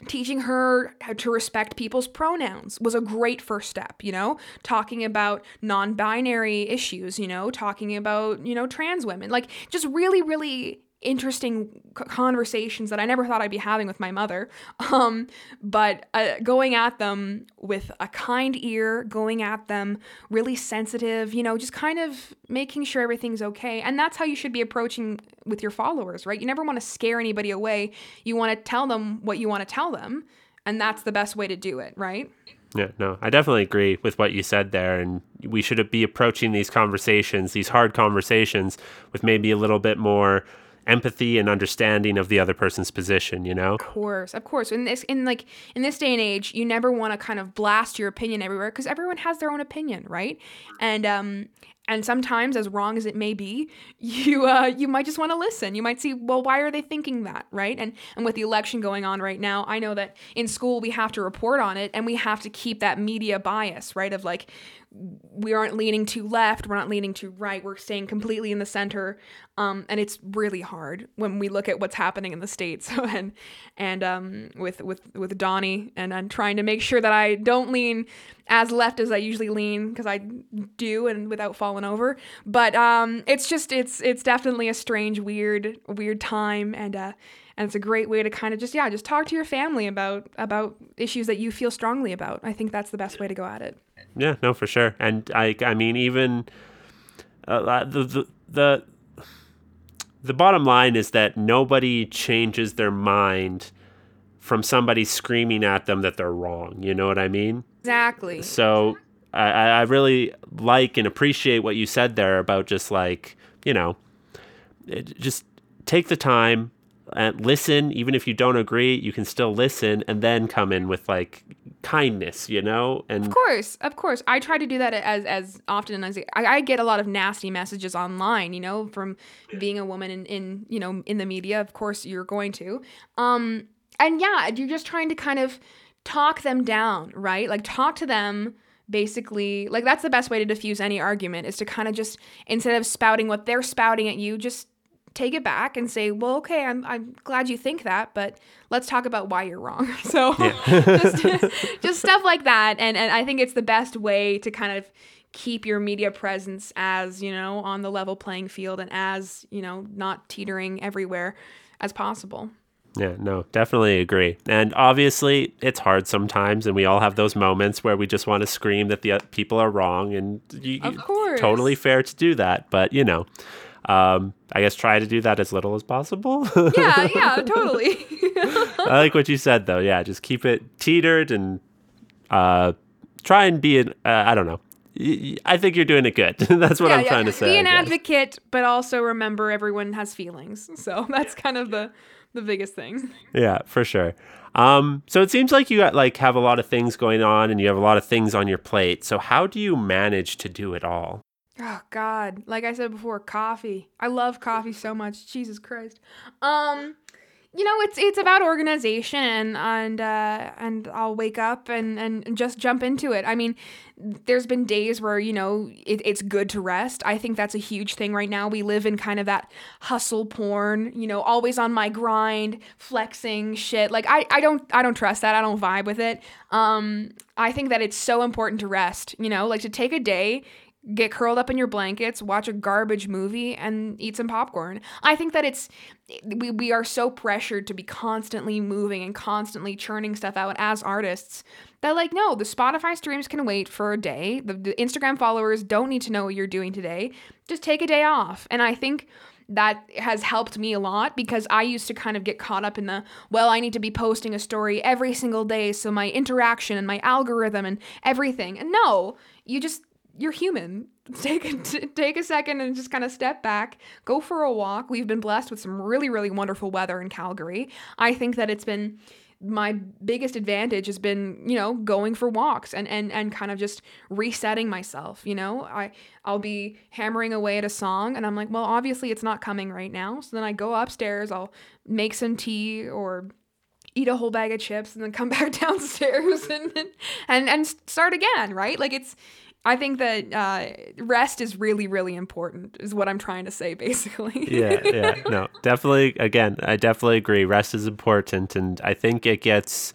teaching her how to respect people's pronouns was a great first step you know talking about non-binary issues you know talking about you know trans women like just really really interesting conversations that I never thought I'd be having with my mother. Um, but uh, going at them with a kind ear, going at them really sensitive, you know, just kind of making sure everything's okay. And that's how you should be approaching with your followers, right? You never want to scare anybody away. You want to tell them what you want to tell them. And that's the best way to do it, right? Yeah, no, I definitely agree with what you said there. And we should be approaching these conversations, these hard conversations, with maybe a little bit more empathy and understanding of the other person's position, you know? Of course, of course. In this in like in this day and age, you never want to kind of blast your opinion everywhere because everyone has their own opinion, right? And um and sometimes as wrong as it may be you uh, you might just want to listen. You might see well why are they thinking that right? And and with the election going on right now i know that in school we have to report on it and we have to keep that media bias right of like we aren't leaning too left we're not leaning too right we're staying completely in the center. Um, and it's really hard when we look at what's happening in the states. And and um, with with with donnie and i'm trying to make sure that i don't lean as left as i usually lean because i do and without falling over. But um, it's just it's it's definitely a strange weird weird time and uh and it's a great way to kind of just yeah just talk to your family about about issues that you feel strongly about. I think that's the best way to go at it. Yeah, no, for sure. And I, I mean, even uh, the, the the the bottom line is that nobody changes their mind from somebody screaming at them that they're wrong. You know what I mean? Exactly. So I, I really like and appreciate what you said there about just like you know, it, just take the time and listen. Even if you don't agree, you can still listen and then come in with like kindness, you know? And of course, of course, I try to do that as as often as I, I get a lot of nasty messages online, you know, from being a woman in, in you know in the media. Of course, you're going to, um, and yeah, you're just trying to kind of talk them down, right? Like talk to them basically like that's the best way to diffuse any argument is to kind of just instead of spouting what they're spouting at you just take it back and say, well, okay, I'm, I'm glad you think that, but let's talk about why you're wrong. So just, just stuff like that. And, and I think it's the best way to kind of keep your media presence as, you know, on the level playing field and as, you know, not teetering everywhere as possible. Yeah, no, definitely agree. And obviously, it's hard sometimes, and we all have those moments where we just want to scream that the people are wrong, and you, of course, totally fair to do that. But you know, um, I guess try to do that as little as possible. yeah, yeah, totally. I like what you said though. Yeah, just keep it teetered and uh, try and be an. Uh, I don't know. I think you're doing it good. that's what yeah, I'm yeah. trying to say. Be an advocate, but also remember everyone has feelings. So that's kind of the the biggest thing. Yeah, for sure. Um, so it seems like you got, like have a lot of things going on and you have a lot of things on your plate. So how do you manage to do it all? Oh God! Like I said before, coffee. I love coffee so much. Jesus Christ. Um, you know, it's it's about organization and uh, and I'll wake up and and just jump into it. I mean, there's been days where you know it, it's good to rest. I think that's a huge thing right now. We live in kind of that hustle porn. You know, always on my grind, flexing shit. Like I I don't I don't trust that. I don't vibe with it. Um, I think that it's so important to rest. You know, like to take a day get curled up in your blankets, watch a garbage movie, and eat some popcorn. I think that it's we, we are so pressured to be constantly moving and constantly churning stuff out as artists that like no, the Spotify streams can wait for a day. The, the Instagram followers don't need to know what you're doing today. Just take a day off. And I think that has helped me a lot because I used to kind of get caught up in the, well, I need to be posting a story every single day so my interaction and my algorithm and everything. And no, you just you're human. Take a, take a second and just kind of step back. Go for a walk. We've been blessed with some really really wonderful weather in Calgary. I think that it's been my biggest advantage has been you know going for walks and and and kind of just resetting myself you know i i'll be hammering away at a song and i'm like well obviously it's not coming right now so then i go upstairs i'll make some tea or eat a whole bag of chips and then come back downstairs and and and start again right like it's I think that uh, rest is really, really important, is what I'm trying to say, basically. yeah, yeah, no, definitely. Again, I definitely agree. Rest is important, and I think it gets,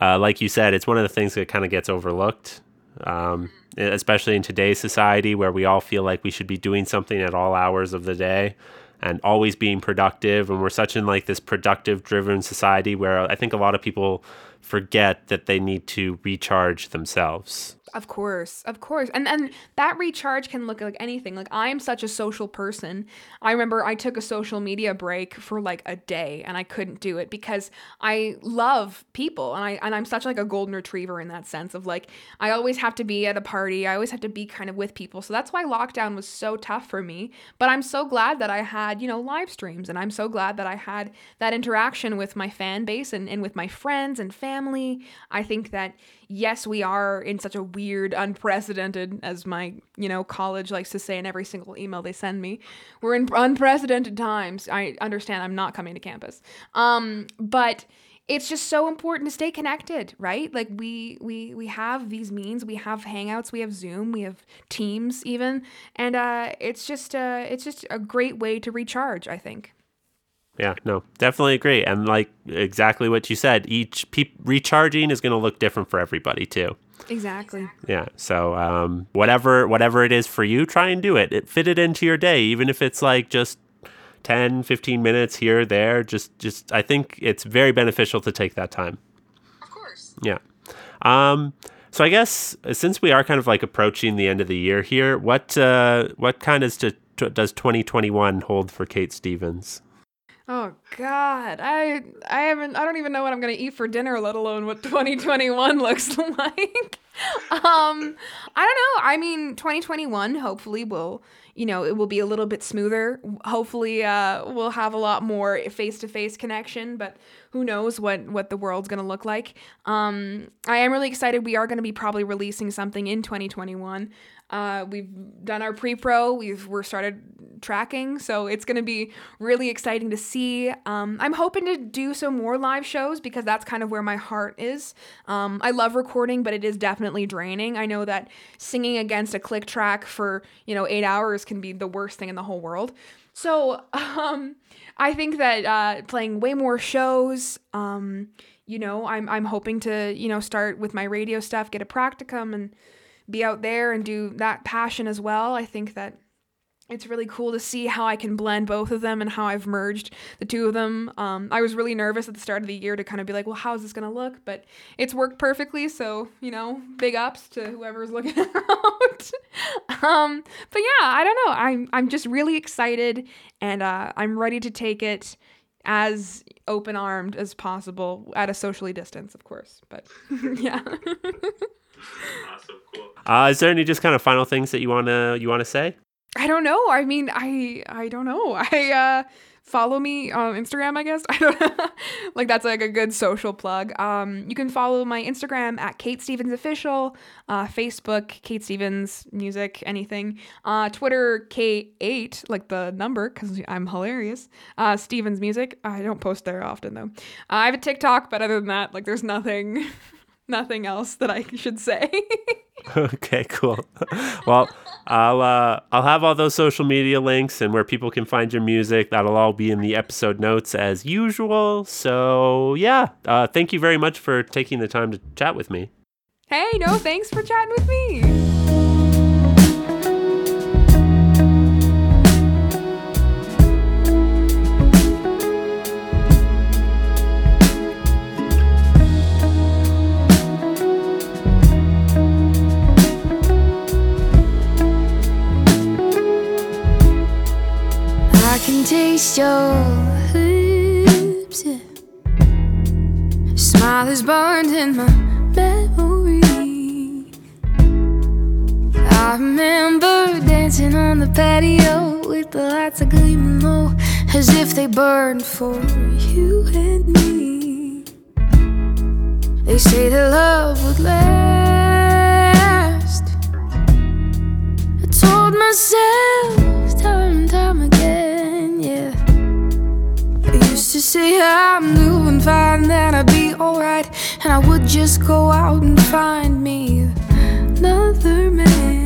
uh, like you said, it's one of the things that kind of gets overlooked, um, especially in today's society where we all feel like we should be doing something at all hours of the day and always being productive. And we're such in like this productive driven society where I think a lot of people forget that they need to recharge themselves. Of course, of course. And and that recharge can look like anything. Like I am such a social person. I remember I took a social media break for like a day and I couldn't do it because I love people and I and I'm such like a golden retriever in that sense of like I always have to be at a party. I always have to be kind of with people. So that's why lockdown was so tough for me. But I'm so glad that I had, you know, live streams and I'm so glad that I had that interaction with my fan base and, and with my friends and family. I think that yes, we are in such a weird, unprecedented, as my, you know, college likes to say in every single email they send me, we're in unprecedented times. I understand I'm not coming to campus. Um, but it's just so important to stay connected, right? Like we we we have these means, we have Hangouts, we have Zoom, we have Teams even, and uh, it's just uh, it's just a great way to recharge. I think. Yeah, no, definitely agree. And like exactly what you said, each pe- recharging is going to look different for everybody too. Exactly. Yeah. So um, whatever whatever it is for you, try and do it. It fit it into your day, even if it's like just 10, 15 minutes here, there. Just just I think it's very beneficial to take that time. Of course. Yeah. Um, so I guess uh, since we are kind of like approaching the end of the year here, what uh, what kind of does 2021 hold for Kate Stevens? Oh God, I I haven't I don't even know what I'm gonna eat for dinner, let alone what 2021 looks like. um, I don't know. I mean, 2021 hopefully will you know it will be a little bit smoother. Hopefully, uh, we'll have a lot more face to face connection. But who knows what what the world's gonna look like? Um, I am really excited. We are gonna be probably releasing something in 2021. Uh, we've done our pre-pro. We've we're started tracking, so it's gonna be really exciting to see. Um, I'm hoping to do some more live shows because that's kind of where my heart is. Um, I love recording, but it is definitely draining. I know that singing against a click track for you know eight hours can be the worst thing in the whole world. So um, I think that uh, playing way more shows. Um, you know, I'm I'm hoping to you know start with my radio stuff, get a practicum, and be out there and do that passion as well. I think that it's really cool to see how I can blend both of them and how I've merged the two of them. Um, I was really nervous at the start of the year to kind of be like, well, how's this going to look? But it's worked perfectly. So, you know, big ups to whoever's looking out. um, but yeah, I don't know. I'm, I'm just really excited and uh, I'm ready to take it as open armed as possible at a socially distance, of course. But yeah. awesome, cool. Uh, is there any just kind of final things that you wanna you wanna say? I don't know. I mean, I I don't know. I uh follow me on Instagram, I guess. I don't know. like that's like a good social plug. Um you can follow my Instagram at Kate Stevens Official, uh Facebook, Kate Stevens Music, anything. Uh Twitter K8, like the number, because I'm hilarious. Uh Stevens Music. I don't post there often though. Uh, I have a TikTok, but other than that, like there's nothing nothing else that I should say. okay, cool. well, I'll uh, I'll have all those social media links and where people can find your music. That'll all be in the episode notes as usual. So yeah, uh, thank you very much for taking the time to chat with me. Hey, no, thanks for chatting with me. Taste your lips. Yeah. Smile is burned in my memory. I remember dancing on the patio with the lights are gleaming low, as if they burned for you and me. They say that love would last. I told myself time and time again to say I'm doing fine, then I'd be alright, and I would just go out and find me another man.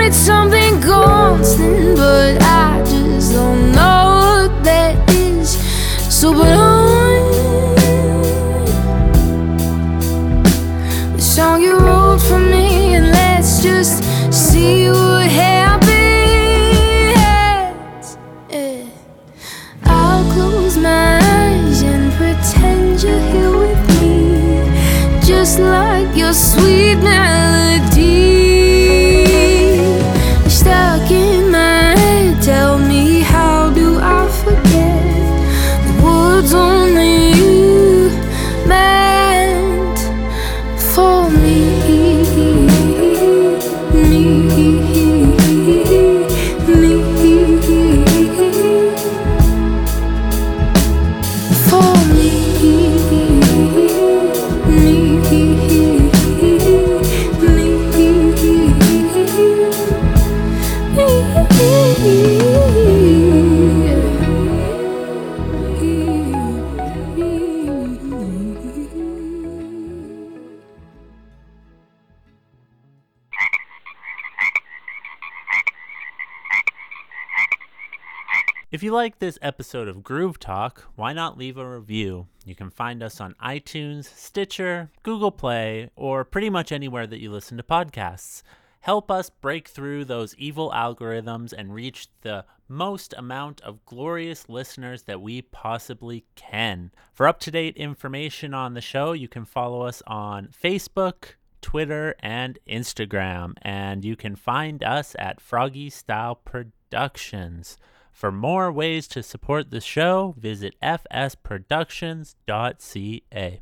Wanted something constant, but I just don't know what that is. So, but like this episode of Groove Talk, why not leave a review? You can find us on iTunes, Stitcher, Google Play, or pretty much anywhere that you listen to podcasts. Help us break through those evil algorithms and reach the most amount of glorious listeners that we possibly can. For up to date information on the show, you can follow us on Facebook, Twitter, and Instagram. And you can find us at FrogE Style Productions. For more ways to support the show, visit fsproductions.ca.